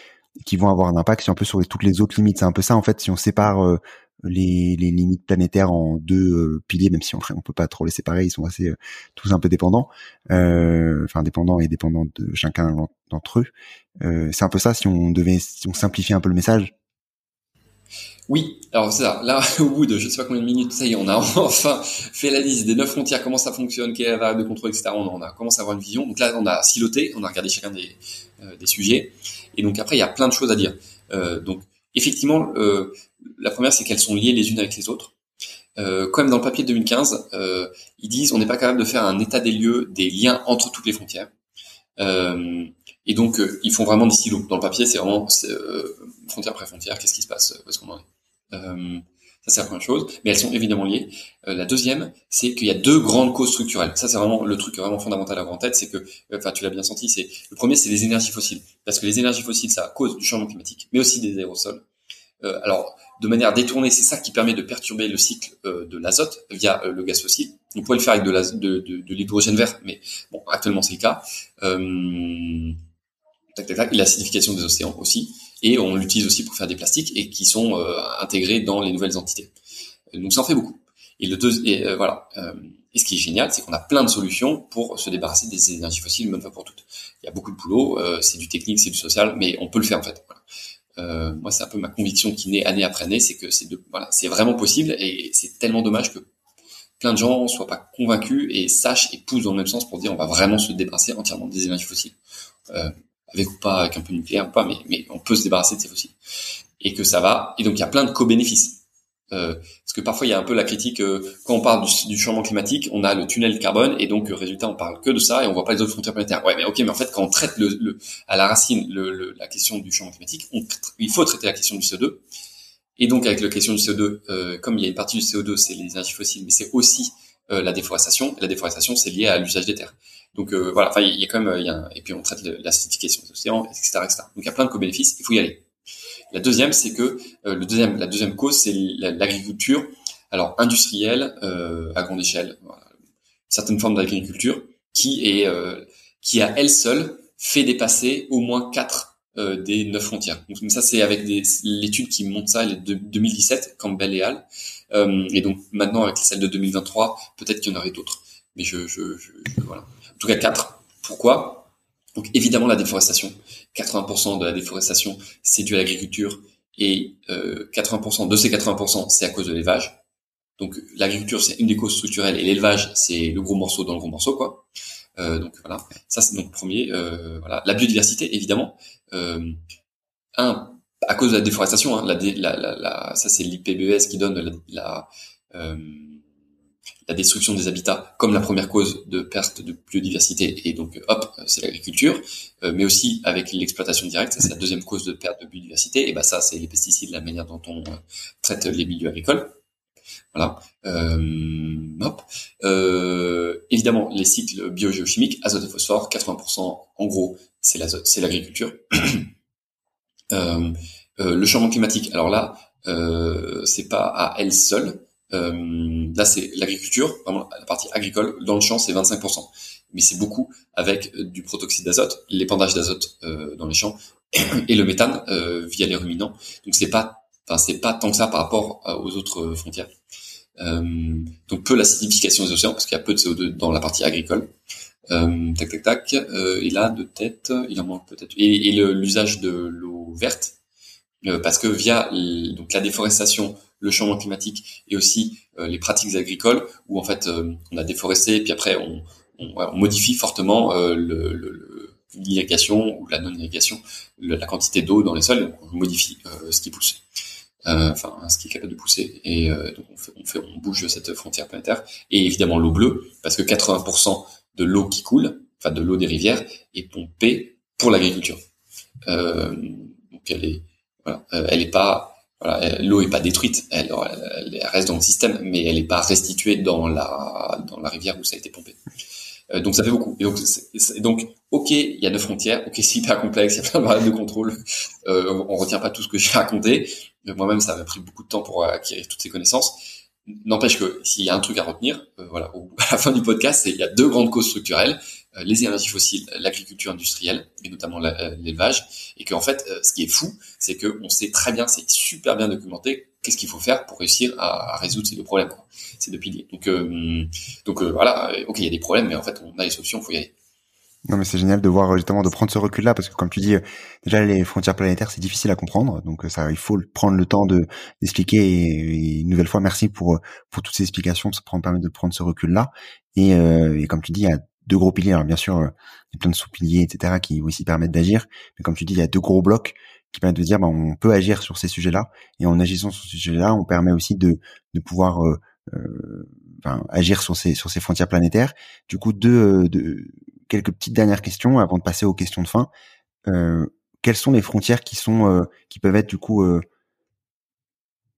qui vont avoir un impact un peu sur toutes les autres limites. C'est un peu ça en fait si on sépare les, les, limites planétaires en deux euh, piliers, même si on on peut pas trop les séparer, ils sont assez euh, tous un peu dépendants, euh, enfin dépendants et dépendants de chacun d'entre eux. c'est un peu ça si on devait, si on simplifiait un peu le message. Oui, alors c'est ça. Là, au bout de je sais pas combien de minutes, ça y est, on a enfin fait la liste des neuf frontières, comment ça fonctionne, quelle est la variable de contrôle, etc. On, a commencé à avoir une vision. Donc là, on a siloté, on a regardé chacun des, des sujets. Et donc après, il y a plein de choses à dire. Euh, donc effectivement, euh, la première, c'est qu'elles sont liées les unes avec les autres. Euh, comme dans le papier de 2015, euh, ils disent on n'est pas capable de faire un état des lieux des liens entre toutes les frontières. Et donc, ils font vraiment des silos. Dans le papier, c'est vraiment frontière après frontière, qu'est-ce qui se passe. Euh, ça, c'est la première chose. Mais elles sont évidemment liées. la deuxième, c'est qu'il y a deux grandes causes structurelles. Ça, c'est vraiment le truc vraiment fondamental à avoir en tête, c'est que, enfin, tu l'as bien senti, c'est le premier, c'est les énergies fossiles, parce que les énergies fossiles, ça cause du changement climatique, mais aussi des aérosols. Euh, alors, de manière détournée, c'est ça qui permet de perturber le cycle euh, de l'azote via euh, le gaz fossile. On pourrait le faire avec de, l'hydrogène vert, mais bon, actuellement c'est le cas. Euh, tac, tac, tac, l'acidification des océans aussi, et on l'utilise aussi pour faire des plastiques et qui sont intégrés dans les nouvelles entités. Donc ça en fait beaucoup. Et le deux, et voilà. et ce qui est génial, c'est qu'on a plein de solutions pour se débarrasser des énergies fossiles une bonne fois pour toutes. Il y a beaucoup de boulot, c'est du technique, c'est du social, mais on peut le faire en fait. Euh, moi, c'est un peu ma conviction qui naît année après année, c'est que c'est voilà, c'est vraiment possible et c'est tellement dommage que plein de gens soient pas convaincus et sachent et poussent dans le même sens pour dire on va vraiment se débarrasser entièrement des énergies fossiles, euh, avec ou pas, avec un peu de nucléaire ou pas, mais, mais on peut se débarrasser de ces fossiles et que ça va. Et donc il y a plein de co-bénéfices. Euh, parce que parfois il y a un peu la critique euh, quand on parle du, changement climatique, on a le tunnel carbone et donc résultat on parle que de ça et on voit pas les autres frontières planétaires. Ouais, mais ok, mais en fait quand on traite le, le à la racine le, la question du changement climatique, on, il faut traiter la question du CO2. Et donc avec la question du CO2, euh, comme il y a une partie du CO2, c'est les énergies fossiles, mais c'est aussi euh, la déforestation. Et la déforestation, c'est lié à l'usage des terres. Donc voilà, enfin il y a quand même, il y a et puis on traite l'acidification des océans, etc., etc. Donc il y a plein de co-bénéfices, il faut y aller. La deuxième, c'est que le deuxième, la deuxième cause, c'est l'agriculture, alors industrielle à grande échelle, voilà. certaines formes d'agriculture qui est qui à elle seule fait dépasser au moins quatre euh, des neuf frontières. Donc ça c'est avec l'étude qui montre ça, elle est de 2017, Campbell et Al. Euh, et donc maintenant avec celle de 2023, peut-être qu'il y en aurait d'autres. Mais je, je, je, voilà. Tout cas quatre. Pourquoi? Donc évidemment la déforestation. 80% de la déforestation c'est dû à l'agriculture et euh, 80% de ces 80% c'est à cause de l'élevage. Donc l'agriculture c'est une des causes structurelles et l'élevage c'est le gros morceau dans le gros morceau quoi. Euh, donc voilà, ça c'est donc premier. Euh, voilà, la biodiversité évidemment. Euh, un, à cause de la déforestation, hein, la, la, la, ça c'est l'IPBES qui donne la, la, destruction des habitats comme la première cause de perte de biodiversité. Et donc hop, c'est l'agriculture, mais aussi avec l'exploitation directe, c'est la deuxième cause de perte de biodiversité. Et ben ça c'est les pesticides, la manière dont on traite les milieux agricoles. Voilà. Euh, hop. Euh, évidemment, les cycles biogéochimiques, azote et phosphore, 80% en gros, c'est l'agriculture. euh, euh, le changement climatique, alors là, euh, c'est pas à elle seule. Euh, là, c'est l'agriculture, vraiment la partie agricole. Dans le champ, c'est 25%. Mais c'est beaucoup avec du protoxyde d'azote, l'épandage d'azote dans les champs et le méthane via les ruminants. Donc c'est pas Enfin, c'est pas tant que ça par rapport aux autres frontières. Euh, donc peu l'acidification des océans parce qu'il y a peu de CO2 dans la partie agricole. Euh, tac tac tac. Euh, et là de tête, il en manque peut-être. Et, et l'usage de l'eau verte, euh, parce que via donc la déforestation, le changement climatique et aussi euh, les pratiques agricoles où en fait on a déforesté puis après on, modifie fortement l'irrigation ou la non-irrigation, la quantité d'eau dans les sols, donc on modifie ce qui pousse. Euh, enfin ce qui est capable de pousser. Et euh, donc on, fait, on, bouge cette frontière planétaire. Et évidemment l'eau bleue, parce que 80% de l'eau qui coule, enfin de l'eau des rivières, est pompée pour l'agriculture. Euh, donc elle est, elle est pas, l'eau est pas détruite, elle, reste dans le système, mais elle est pas restituée dans la rivière où ça a été pompé. Euh, donc ça fait beaucoup. Donc, donc ok, il y a deux frontières, ok, c'est hyper complexe, il y a plein de variables de contrôle, euh, on retient pas tout ce que j'ai raconté, moi-même, ça m'a pris beaucoup de temps pour acquérir toutes ces connaisses. N'empêche que s'il y a un truc à retenir, euh, voilà, à la fin du podcast, c'est il y a deux grandes causes structurelles euh, les énergies fossiles, l'agriculture industrielle et notamment euh, l'élevage, et qu'en fait, ce qui est fou, c'est que on sait très bien, c'est super bien documenté, qu'est-ce qu'il faut faire pour réussir à, résoudre ces deux problèmes, ces deux piliers. Donc, donc voilà, ok, il y a des problèmes, mais en fait, on a les solutions, il faut y aller. Non mais c'est génial de voir justement de prendre ce recul là parce que comme tu dis déjà les frontières planétaires c'est difficile à comprendre. Donc ça il faut prendre le temps de d'expliquer et, une nouvelle fois merci pour pour toutes ces explications. Ça permet de prendre ce recul là et, euh, et comme tu dis il y a deux gros piliers. Alors bien sûr il y a plein de sous-piliers etc qui aussi permettent d'agir. Mais comme tu dis il y a deux gros blocs qui permettent de dire bah, on peut agir sur ces sujets là et en agissant sur ces sujets là on permet aussi de de pouvoir euh, euh, enfin, agir sur ces sur ces frontières planétaires. Du coup deux quelques petites dernières questions avant de passer aux questions de fin. Euh, quelles sont les frontières qui sont euh, qui peuvent être du coup euh,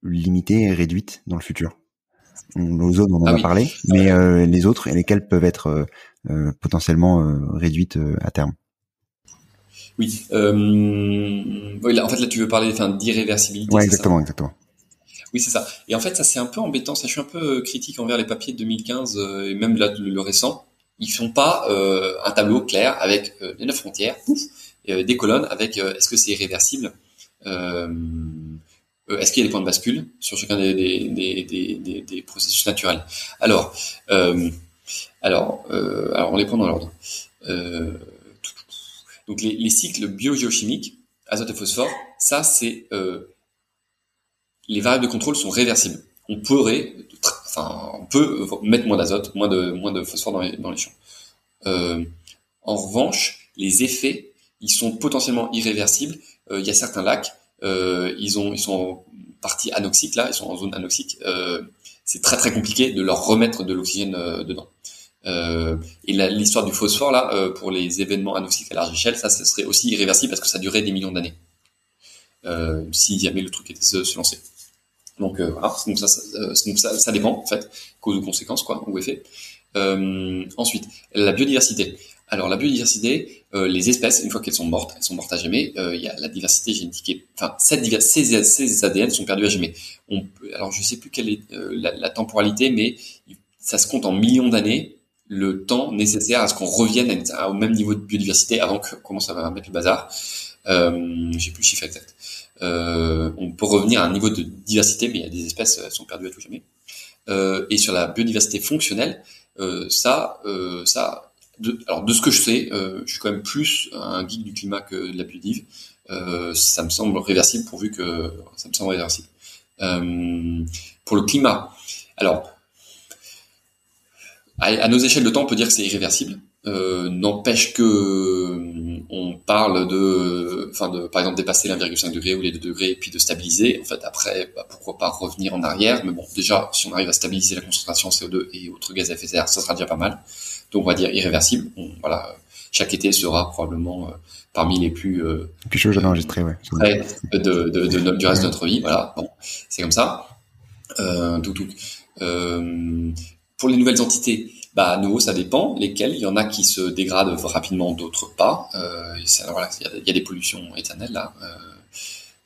limitées et réduites dans le futur? L'ozone, on en ah a parlé, mais les autres, et lesquelles peuvent être potentiellement réduites à terme? Oui. en fait, là, tu veux parler d'irréversibilité. Oui, exactement, exactement. Oui, c'est ça. Et en fait, ça c'est un peu embêtant. Ça, je suis un peu critique envers les papiers de 2015 et même là le récent ils font pas euh, un tableau clair avec euh, les neuf frontières, euh, des colonnes avec est-ce que c'est irréversible, est-ce qu'il y a des points de bascule sur chacun des processus naturels? Alors, alors, alors on les prend dans l'ordre. donc les, les cycles biogéochimiques, azote et phosphore, ça c'est les variables de contrôle sont réversibles. On pourrait on peut mettre moins d'azote, moins de, phosphore dans les, champs. Euh, en revanche, les effets, ils sont potentiellement irréversibles. Euh, il y a certains lacs, euh, ils ont, ils sont en partie anoxiques là, ils sont en zone anoxique. c'est très très compliqué de leur remettre de l'oxygène dedans. et l'histoire du phosphore là, pour les événements anoxiques à large échelle, ça, serait aussi irréversible parce que ça durait des millions d'années. Euh, si jamais le truc était se, se lancer. Donc euh, voilà, donc ça, ça, ça, ça, dépend en fait, cause ou conséquence quoi, ou effet. Euh, ensuite, la biodiversité. Alors la biodiversité, euh, les espèces, une fois qu'elles sont mortes, elles sont mortes à jamais. Euh, il y a la diversité génétique, enfin cette ces, ces, ADN sont perdus à jamais. On, alors je sais plus quelle est euh, la, la, temporalité, mais ça se compte en millions d'années le temps nécessaire à ce qu'on revienne au même niveau de biodiversité avant qu'on commence à mettre le bazar. Euh, J'ai plus le chiffre exact. Euh, on peut revenir à un niveau de diversité, mais il y a des espèces elles sont perdues à tout jamais. Euh, et sur la biodiversité fonctionnelle, euh, ça, euh, ça, de, alors de ce que je sais, euh, je suis quand même plus un geek du climat que de la biodive. Euh, ça me semble réversible pourvu que ça me semble réversible. pour le climat, alors à, nos échelles de temps, on peut dire que c'est irréversible. Euh, N'empêche que euh, on parle de, enfin de, par exemple, dépasser l'1,5 degré ou les 2 degrés et puis de stabiliser. En fait, après, bah, pourquoi pas revenir en arrière Mais bon, déjà, si on arrive à stabiliser la concentration CO2 et autres gaz à effet de serre, ça sera déjà pas mal. Donc, on va dire irréversible. voilà, chaque été sera probablement euh, parmi les plus euh, plus chaud jamais enregistré, ouais. De, de, de, du reste de notre vie. Voilà, bon, c'est comme ça. Euh, tout, tout. Euh, pour les nouvelles entités, bah à nouveau ça dépend lesquelles. Il y en a qui se dégradent rapidement, d'autres pas. Euh, voilà, il y, a, des pollutions éternelles là. Euh,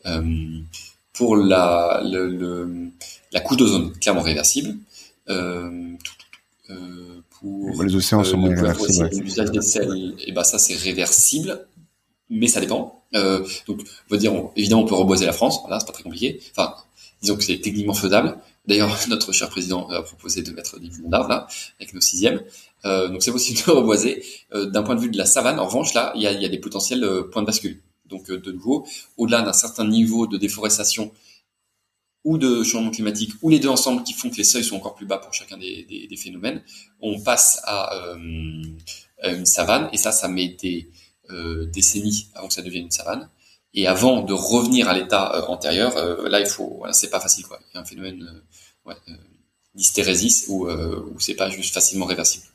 euh, pour la le, la couche d'ozone clairement réversible. Pour les océans sont euh, réversibles. L'usage des sels, et bah ça c'est réversible, mais ça dépend. donc on va dire évidemment on peut reboiser la France, voilà c'est pas très compliqué. Enfin disons que c'est techniquement faisable. D'ailleurs, notre cher président a proposé de mettre des millions d'arbres là, avec nos sixièmes. Euh, donc c'est possible de reboiser. Euh, D'un point de vue de la savane, en revanche, là, il y a, des potentiels euh, points de bascule. Donc de nouveau, au-delà d'un certain niveau de déforestation ou de changement climatique, ou les deux ensemble qui font que les seuils sont encore plus bas pour chacun des, phénomènes, on passe à une savane, et ça, ça met des décennies avant que ça devienne une savane. Et avant de revenir à l'état euh, antérieur, euh, là il faut, voilà, c'est pas facile quoi. Il y a un phénomène euh, ouais, d'hystérésis où, où c'est pas juste facilement réversible.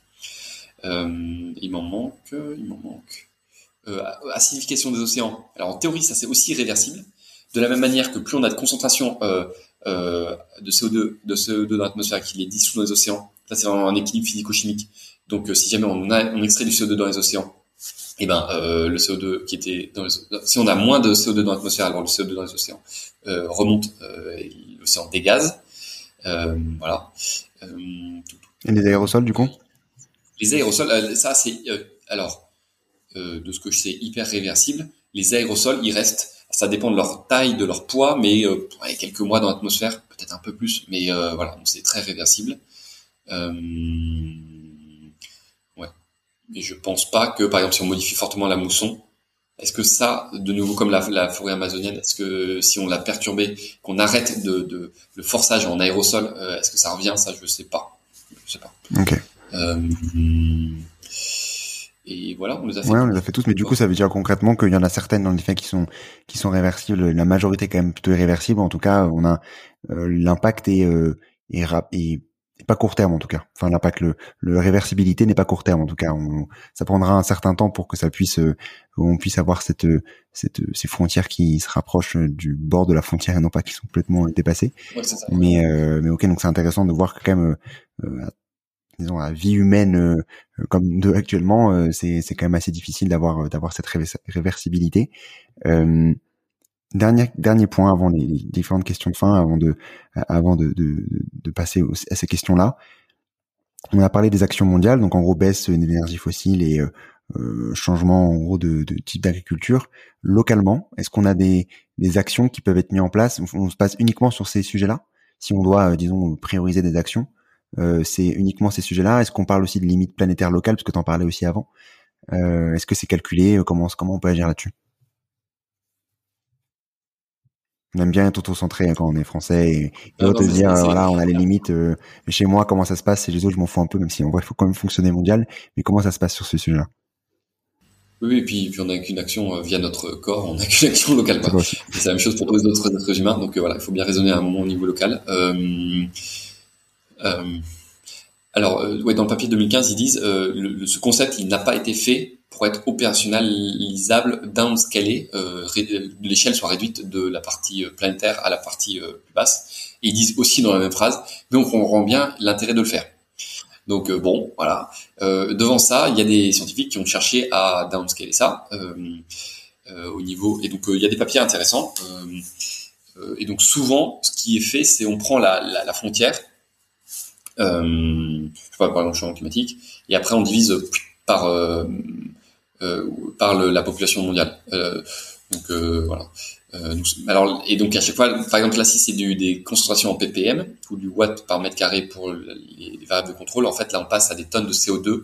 il m'en manque, il m'en manque. acidification des océans. Alors en théorie, ça c'est aussi réversible. De la même manière que plus on a de concentration euh, euh, de CO2, de CO2 dans l'atmosphère qui est dissout dans les océans, ça c'est un équilibre physico-chimique. Donc si jamais on, extrait du CO2 dans les océans, eh ben euh, le CO2 qui était dans les, si on a moins de CO2 dans l'atmosphère alors le CO2 dans les océans euh, remonte euh, l'océan dégaze. Euh, voilà. Euh, et les aérosols du coup? Les aérosols euh, ça c'est alors de ce que je sais hyper réversible. Les aérosols ils restent. Ça dépend de leur taille de leur poids mais quelques mois dans l'atmosphère peut-être un peu plus mais voilà. Donc c'est très réversible. Euh, et je pense pas que, par exemple, si on modifie fortement la mousson, est-ce que ça, de nouveau comme la, la forêt amazonienne, est-ce que si on l'a perturbé, qu'on arrête de, de, le forçage en aérosol, euh, est-ce que ça revient? Ça, je sais pas. Je sais pas. Ok. Euh, et voilà, on les a fait. Ouais, on les a fait tous, mais du coup, ça veut dire concrètement qu'il y en a certaines dans les faits qui sont qui sont réversibles. La majorité quand même plutôt irréversible. En tout cas, on a euh, l'impact est, euh, est, est pas court terme en tout cas. Enfin l'impact, le, le réversibilité n'est pas court terme en tout cas. On, ça prendra un certain temps pour que ça puisse, euh, on puisse avoir cette, cette, ces frontières qui se rapprochent du bord de la frontière et non pas qui sont complètement dépassées. mais, euh, mais ok, donc c'est intéressant de voir que quand même, euh, disons, la vie humaine comme de actuellement, c'est, c'est quand même assez difficile d'avoir, d'avoir cette réversibilité. Dernier, dernier point avant les, différentes questions de fin, avant de, avant de, de, passer à ces questions-là. On a parlé des actions mondiales, donc en gros baisse de l'énergie fossile et euh, euh, changement en gros de, type d'agriculture. Localement, est-ce qu'on a des, des actions qui peuvent être mises en place? On, se passe uniquement sur ces sujets-là? Si on doit, euh, disons, prioriser des actions, euh, c'est uniquement ces sujets-là? Est-ce qu'on parle aussi de limites planétaires locales, parce que tu en parlais aussi avant? Est-ce que c'est calculé? Comment, comment on peut agir là-dessus? On aime bien être auto-centré hein, quand on est français et, et te dire voilà on a les limites euh, chez moi comment ça se passe et les autres je m'en fous un peu même si en vrai il faut quand même fonctionner mondial mais comment ça se passe sur ce sujet-là? Oui, et puis, puis on n'a qu'une action euh, via notre corps, on n'a qu'une action locale. C'est la même chose pour tous les autres êtres humains, donc euh, voilà, il faut bien raisonner à un moment au niveau local. Euh, alors, ouais, dans le papier 2015, ils disent le, ce concept, il n'a pas été fait pour être opérationnalisable downscalé, euh, l'échelle soit réduite de la partie euh, planétaire à la partie euh, plus basse. Et ils disent aussi dans la même phrase, donc on rend bien l'intérêt de le faire. Donc bon, voilà. devant ça, il y a des scientifiques qui ont cherché à downscaler ça au niveau. Et donc il y a des papiers intéressants. et donc souvent, ce qui est fait, c'est on prend la, frontière, je sais pas, par exemple, le changement climatique, et après on divise par par le, la population mondiale. Euh, donc euh, voilà. alors et donc à chaque fois, par exemple là si c'est des concentrations en ppm ou du watt par mètre carré pour les, variables de contrôle, en fait là on passe à des tonnes de CO2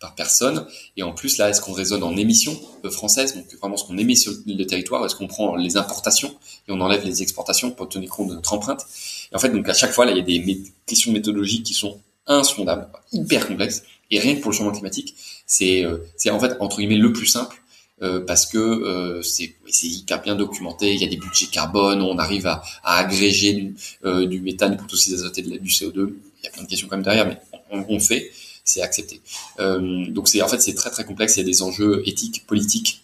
par personne. Et en plus, là, est-ce qu'on raisonne en émissions françaises, donc vraiment ce qu'on émet sur le territoire, est-ce qu'on prend les importations et on enlève les exportations pour tenir compte de notre empreinte? Et en fait, donc à chaque fois, là, il y a des questions méthodologiques qui sont insondables, hyper complexes. Et rien que pour le changement climatique, c'est euh, c'est en fait entre guillemets le plus simple euh, parce que euh, c'est hyper bien documenté. Il y a des budgets carbone, on arrive à, à agréger du, euh, du méthane pour tous ces azotés du CO2. Il y a plein de questions quand même derrière, mais on, on fait, c'est accepté. Euh, donc c'est en fait c'est très très complexe. Il y a des enjeux éthiques, politiques,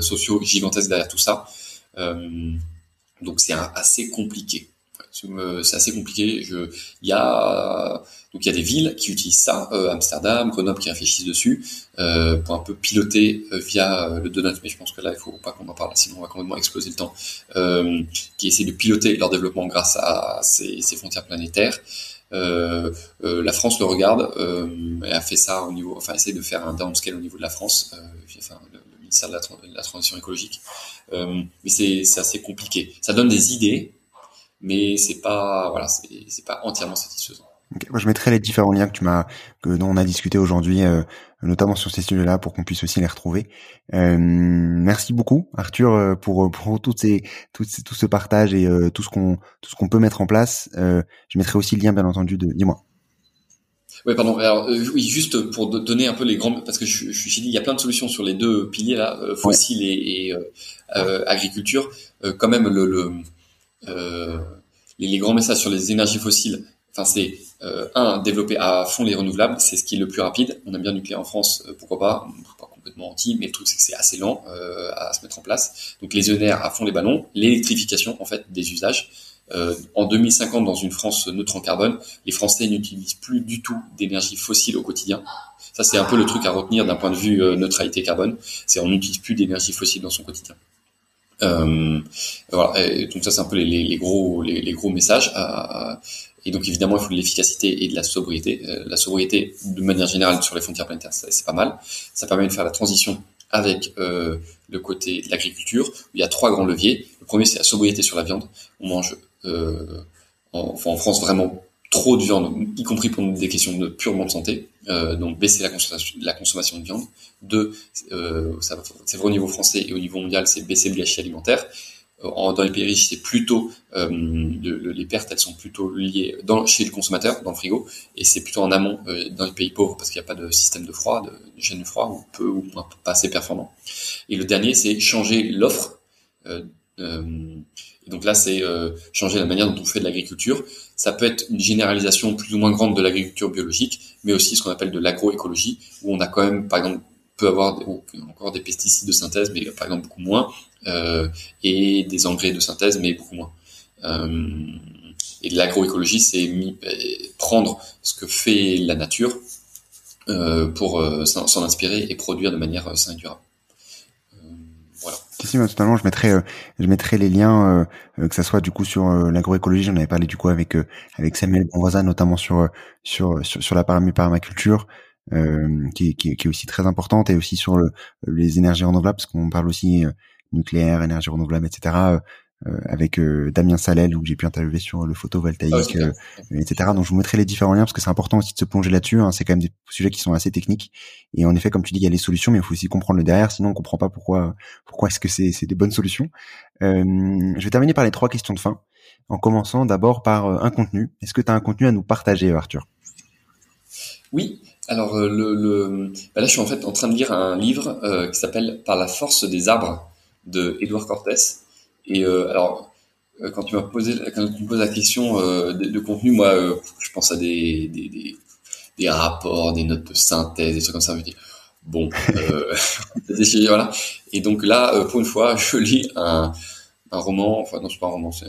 sociaux gigantesques derrière tout ça. donc c'est assez compliqué. C'est assez compliqué. Il y a donc il y a des villes qui utilisent ça, euh, Amsterdam, Grenoble qui réfléchissent dessus euh, pour un peu piloter euh, via euh, le donut, mais je pense que là il faut pas qu'on en parle, sinon on va complètement exploser le temps. Euh, qui essaient de piloter leur développement grâce à ces, frontières planétaires. la France le regarde et a fait ça au niveau, enfin essaie de faire un downscale au niveau de la France, enfin le, ministère de la transition écologique. mais c'est assez compliqué. Ça donne des idées, mais c'est pas voilà, c'est pas entièrement satisfaisant. Moi, je mettrai les différents liens que tu m'as, que dont on a discuté aujourd'hui, euh, notamment sur ces sujets-là, pour qu'on puisse aussi les retrouver. Euh, merci beaucoup, Arthur, euh, pour pour toutes ces, tout, tout ce partage et euh, tout ce qu'on tout ce qu'on peut mettre en place. Je mettrai aussi le lien, bien entendu, de. Dis-moi. Oui, pardon. Alors, oui, juste pour donner un peu les grands, parce que je, je suis dit, il y a plein de solutions sur les deux piliers là, fossiles et, et agriculture. quand même, le, le les, les, grands messages sur les énergies fossiles. Enfin, c'est euh, un, développer à fond les renouvelables, c'est ce qui est le plus rapide. On aime bien nucléaire en France, euh, pourquoi pas Pas complètement anti, mais le truc c'est que c'est assez lent euh, à se mettre en place. Donc les ENR à fond les ballons, l'électrification en fait des usages. Euh, en 2050, dans une France neutre en carbone, les Français n'utilisent plus du tout d'énergie fossile au quotidien. Ça, c'est un peu le truc à retenir d'un point de vue euh, neutralité carbone. C'est on n'utilise plus d'énergie fossile dans son quotidien. Euh, voilà. Donc ça, c'est un peu les, les, les gros les, les, gros messages. À, et donc évidemment, il faut de l'efficacité et de la sobriété. Euh, la sobriété, de manière générale, sur les frontières planétaires, c'est pas mal. Ça permet de faire la transition avec euh, le côté de l'agriculture. Il y a trois grands leviers. Le premier, c'est la sobriété sur la viande. On mange euh, en, en, France vraiment trop de viande, y compris pour des questions de purement de santé. Euh, donc baisser la consommation, de viande. Deux, euh, c'est vrai au niveau français et au niveau mondial, c'est baisser le gâchis alimentaire dans les pays riches, c'est plutôt euh, les pertes, elles sont plutôt liées dans, chez le consommateur, dans le frigo, et c'est plutôt en amont euh, dans les pays pauvres parce qu'il n'y a pas de système de froid, de, de chaîne de froid ou peu ou pas assez performant. Et le dernier, c'est changer l'offre. Euh, et donc là, c'est changer la manière dont on fait de l'agriculture. Ça peut être une généralisation plus ou moins grande de l'agriculture biologique, mais aussi ce qu'on appelle de l'agroécologie, où on a quand même, par exemple, peut avoir encore des pesticides de synthèse, mais par exemple beaucoup moins, euh, et des engrais de synthèse, mais beaucoup moins. Euh, et l'agroécologie, c'est euh, prendre ce que fait la nature pour s'en inspirer et produire de manière saine et durable. Si. Je mettrai, je mettrai les liens, que ça soit du coup sur l'agroécologie. J'en avais parlé du coup avec avec Samuel Bonvoisin, notamment sur sur sur, sur la permaculture, euh, qui, qui, qui, est aussi très importante, et aussi sur le, les énergies renouvelables, parce qu'on parle aussi nucléaire, énergie renouvelable, etc. Euh, euh, avec euh, Damien Salel où j'ai pu interviewer sur le photovoltaïque, etc. Donc je vous mettrai les différents liens parce que c'est important aussi de se plonger là-dessus. Hein. C'est quand même des sujets qui sont assez techniques. Et en effet, comme tu dis, il y a les solutions, mais il faut aussi comprendre le derrière. Sinon, on comprend pas pourquoi pourquoi est-ce que c'est c'est des bonnes solutions. je vais terminer par les trois questions de fin. En commençant d'abord par un contenu. Est-ce que tu as un contenu à nous partager, Arthur? Oui. Alors le, le... Bah là, je suis en fait en train de lire un livre qui s'appelle Par la force des arbres de Edouard Cortés. Et euh, alors, euh, quand tu m'as posé, quand tu me poses la question euh, de, contenu, moi, je pense à des, des, rapports, des notes de synthèse, des trucs comme ça. Je dis, bon, voilà. Et donc là, pour une fois, je lis un, un roman. Enfin, non, c'est pas un roman, c'est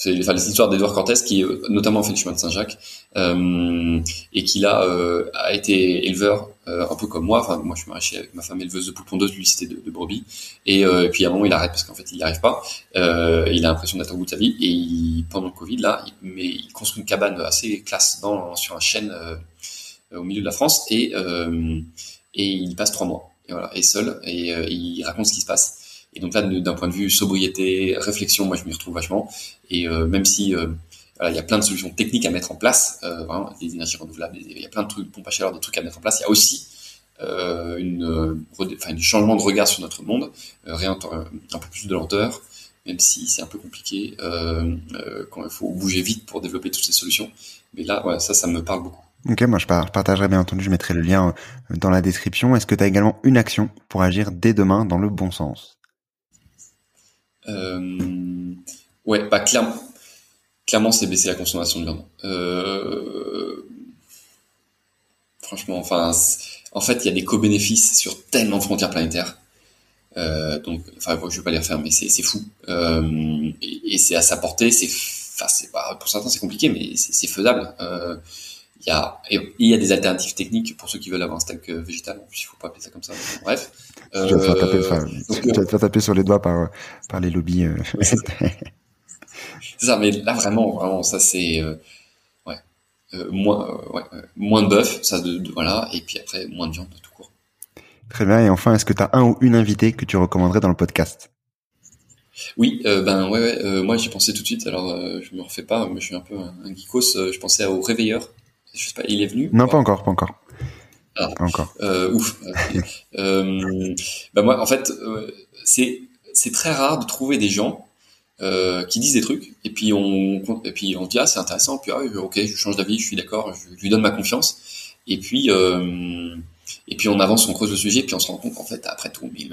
c'est enfin, l'histoire d'Edouard Cortés qui euh, notamment fait le chemin de Saint-Jacques euh, et qui là euh, a été éleveur euh, un peu comme moi. Enfin moi je suis marié avec ma femme éleveuse de poules pondeuses, lui c'était de, de, brebis et, et, puis à un moment il arrête parce qu'en fait il n'y arrive pas. il a l'impression d'être au bout de sa vie et il, pendant le Covid là, il, mais il construit une cabane assez classe dans sur un chêne au milieu de la France et et il passe trois mois et voilà et seul et il raconte ce qui se passe. Et donc là, d'un point de vue sobriété, réflexion, moi je m'y retrouve vachement. Et euh, même si euh, il y a plein de solutions techniques à mettre en place, euh, vraiment, des énergies renouvelables, il y a plein de trucs, pompes à chaleur, des trucs à mettre en place. Il y a aussi euh, une, enfin, un changement de regard sur notre monde, euh, un peu plus de lenteur, même si c'est un peu compliqué euh, quand il faut bouger vite pour développer toutes ces solutions. Mais là, ouais, ça, ça me parle beaucoup. Ok, moi je partagerai bien entendu, je mettrai le lien dans la description. Est-ce que tu as également une action pour agir dès demain dans le bon sens? Euh, ouais, bah clairement, clairement c'est baisser la consommation de viande. Euh, franchement, enfin, en fait, il y a des co-bénéfices sur tellement de frontières planétaires. Euh, donc, enfin, je vais pas les refaire, mais c'est fou. Euh, et, et c'est à sa portée. C'est, enfin, c'est pas pour certains c'est compliqué, mais c'est faisable. Euh, il y a il y a des alternatives techniques pour ceux qui veulent avoir un steak euh, végétal. Il faut pas appeler ça comme ça. Bref. Euh, je vais te faire taper, faire taper sur les doigts par par les lobbies. Euh. c'est ça, mais là vraiment, vraiment, ça c'est euh, ouais, moins ouais, moins de bœuf, ça de, voilà, et puis après moins de viande de tout court. Très bien. Et enfin, est-ce que tu as un ou une invitée que tu recommanderais dans le podcast? Oui, euh, ben ouais, ouais euh, moi j'y pensais tout de suite. Alors euh, je me refais pas, mais je suis un peu un, un geekos. je pensais au réveilleur je sais pas, il est venu Non, pas encore, pas encore. Ah, pas encore. Euh, ouf. euh, bah moi, en fait, euh, c'est c'est très rare de trouver des gens euh, qui disent des trucs et puis on et puis on dit ah c'est intéressant puis ah, ok je change d'avis je suis d'accord je, lui donne ma confiance et puis euh, et puis on avance, on creuse le sujet, puis on se rend compte qu'en fait, après tout, mais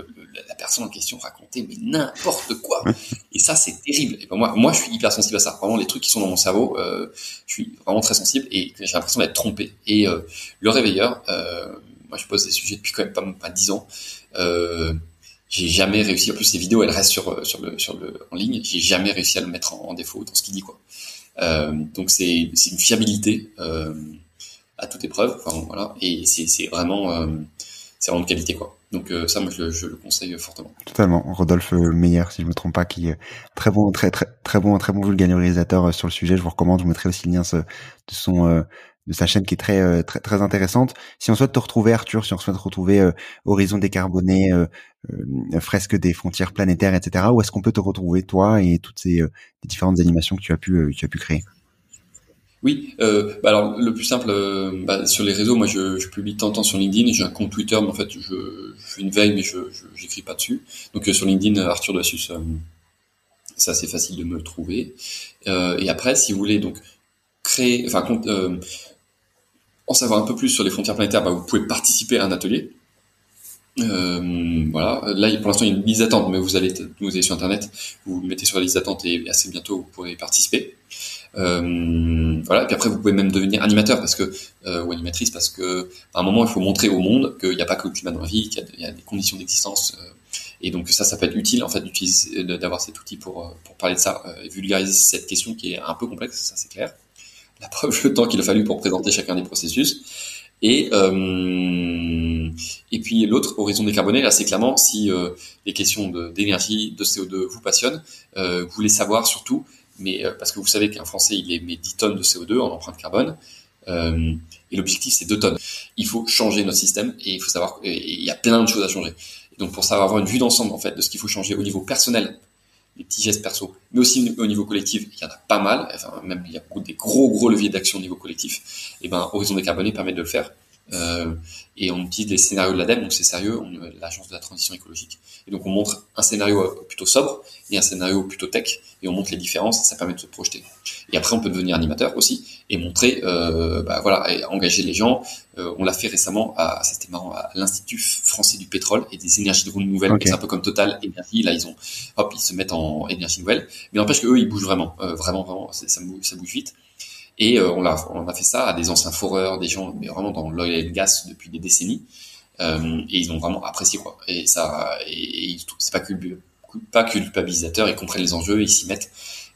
la personne en question racontait mais n'importe quoi. Et ça, c'est terrible. Et ben moi, moi, je suis hyper sensible à ça. Vraiment, les trucs qui sont dans mon cerveau, euh, je suis vraiment très sensible et j'ai l'impression d'être trompé. Et euh, le réveilleur, euh, moi, je pose des sujets depuis quand même pas, pas 10 ans. Euh, j'ai jamais réussi. En plus, ces vidéos, elles restent sur sur le sur le en ligne. J'ai jamais réussi à le mettre en, défaut dans ce qu'il dit quoi. Euh, donc c'est c'est une fiabilité. Euh, à toute épreuve. Enfin, voilà, et c'est vraiment, euh, c'est vraiment de qualité, quoi. Donc euh, ça, moi, je, je, le conseille fortement. Totalement. Rodolphe Meyer, si je me trompe pas, qui est très bon, très très très bon, très bon vulgarisateur euh, sur le sujet. Je vous recommande. Je vous mettrai aussi le lien de son de sa chaîne qui est très très très intéressante. Si on souhaite te retrouver, Arthur, si on souhaite retrouver euh, Horizon décarboné, euh, euh, fresque des frontières planétaires, etc. Où est-ce qu'on peut te retrouver, toi, et toutes ces différentes animations que tu as pu tu as pu créer? Oui, euh, bah alors le plus simple, euh, bah, sur les réseaux, moi je, publie tant temps sur LinkedIn, j'ai un compte Twitter, mais en fait je, fais une veille, mais je j'écris pas dessus. Donc euh, sur LinkedIn, Arthur Dossus, euh, c'est assez facile de me trouver. et après, si vous voulez donc créer, enfin en savoir un peu plus sur les frontières planétaires, bah, vous pouvez participer à un atelier. voilà, là pour l'instant il y a une liste d'attente, mais vous allez vous allez sur internet, vous, vous mettez sur la liste d'attente et assez bientôt vous pourrez participer. Euh, voilà. Et puis après, vous pouvez même devenir animateur parce que euh, ou animatrice parce que à un moment, il faut montrer au monde qu'il n'y a pas que le climat dans la vie, qu'il y, a des conditions d'existence. Euh, et donc ça, ça peut être utile en fait d'avoir cet outil pour euh, pour parler de ça et vulgariser cette question qui est un peu complexe, ça c'est clair. La preuve, le temps qu'il a fallu pour présenter chacun des processus. Et euh, et puis l'autre horizon décarboné, là, c'est clairement si euh, les questions d'énergie, de, de, CO2 vous passionnent, euh, vous voulez savoir surtout mais euh, parce que vous savez qu'un Français il émet 10 tonnes de CO2 en empreinte carbone, euh, et l'objectif c'est 2 tonnes. Il faut changer notre système et il faut savoir, il y a plein de choses à changer. Donc pour savoir avoir une vue d'ensemble en fait de ce qu'il faut changer au niveau personnel, les petits gestes perso, mais aussi au niveau collectif, il y en a pas mal. Enfin même il y a beaucoup des gros gros leviers d'action au niveau collectif. Et ben Horizon décarboné permet de le faire. Euh, et on utilise les scénarios de l'ADEME, donc c'est sérieux, l'agence de la transition écologique. Et donc on montre un scénario euh, plutôt sobre et un scénario plutôt tech, et on montre les différences, ça permet de se projeter. Et après on peut devenir animateur aussi et montrer, euh, bah voilà, et engager les gens. Euh, on l'a fait récemment à, c'était marrant, à l'Institut français du pétrole et des énergies nouvelles. Okay. C'est un peu comme Total Énergie. Là ils ont, hop, ils se mettent en énergie nouvelle, mais n'empêche que eux ils bougent vraiment, euh, vraiment, vraiment, ça bouge vite. Et euh, on, a, on a fait ça à des anciens foreurs, des gens mais vraiment dans l'oil and gas depuis des décennies. Euh, et ils ont vraiment apprécié quoi. Et ça, et, et c'est pas, culp, pas culpabilisateur, ils comprennent les enjeux, ils s'y mettent.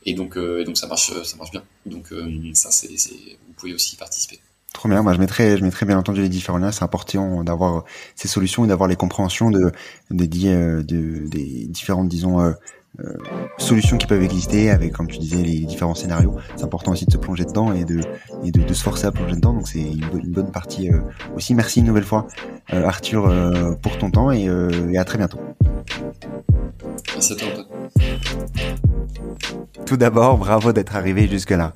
et donc et donc ça marche ça marche bien. Donc ça c'est vous pouvez aussi y participer. Trop bien. Moi, je mettrai, je mettrai bien entendu les différents liens. C'est important d'avoir ces solutions et d'avoir les compréhensions de, de, de, de des différentes, disons, euh, solutions qui peuvent exister avec, comme tu disais, les différents scénarios. C'est important aussi de se plonger dedans et de, et de, de se forcer à plonger dedans. Donc c'est une, une, bonne partie euh, aussi. Merci une nouvelle fois, euh, Arthur, pour ton temps et, et, à très bientôt. Merci à toi. Tout d'abord, bravo d'être arrivé jusque-là.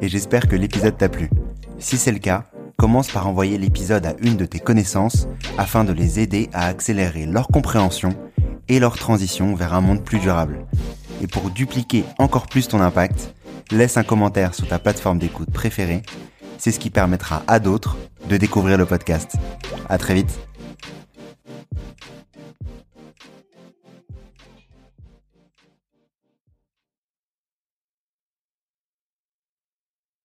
Et j'espère que l'épisode t'a plu. Si c'est le cas, commence par envoyer l'épisode à une de tes connaissances afin de les aider à accélérer leur compréhension et leur transition vers un monde plus durable. Et pour dupliquer encore plus ton impact, laisse un commentaire sur ta plateforme d'écoute préférée. C'est ce qui permettra à d'autres de découvrir le podcast. À très vite.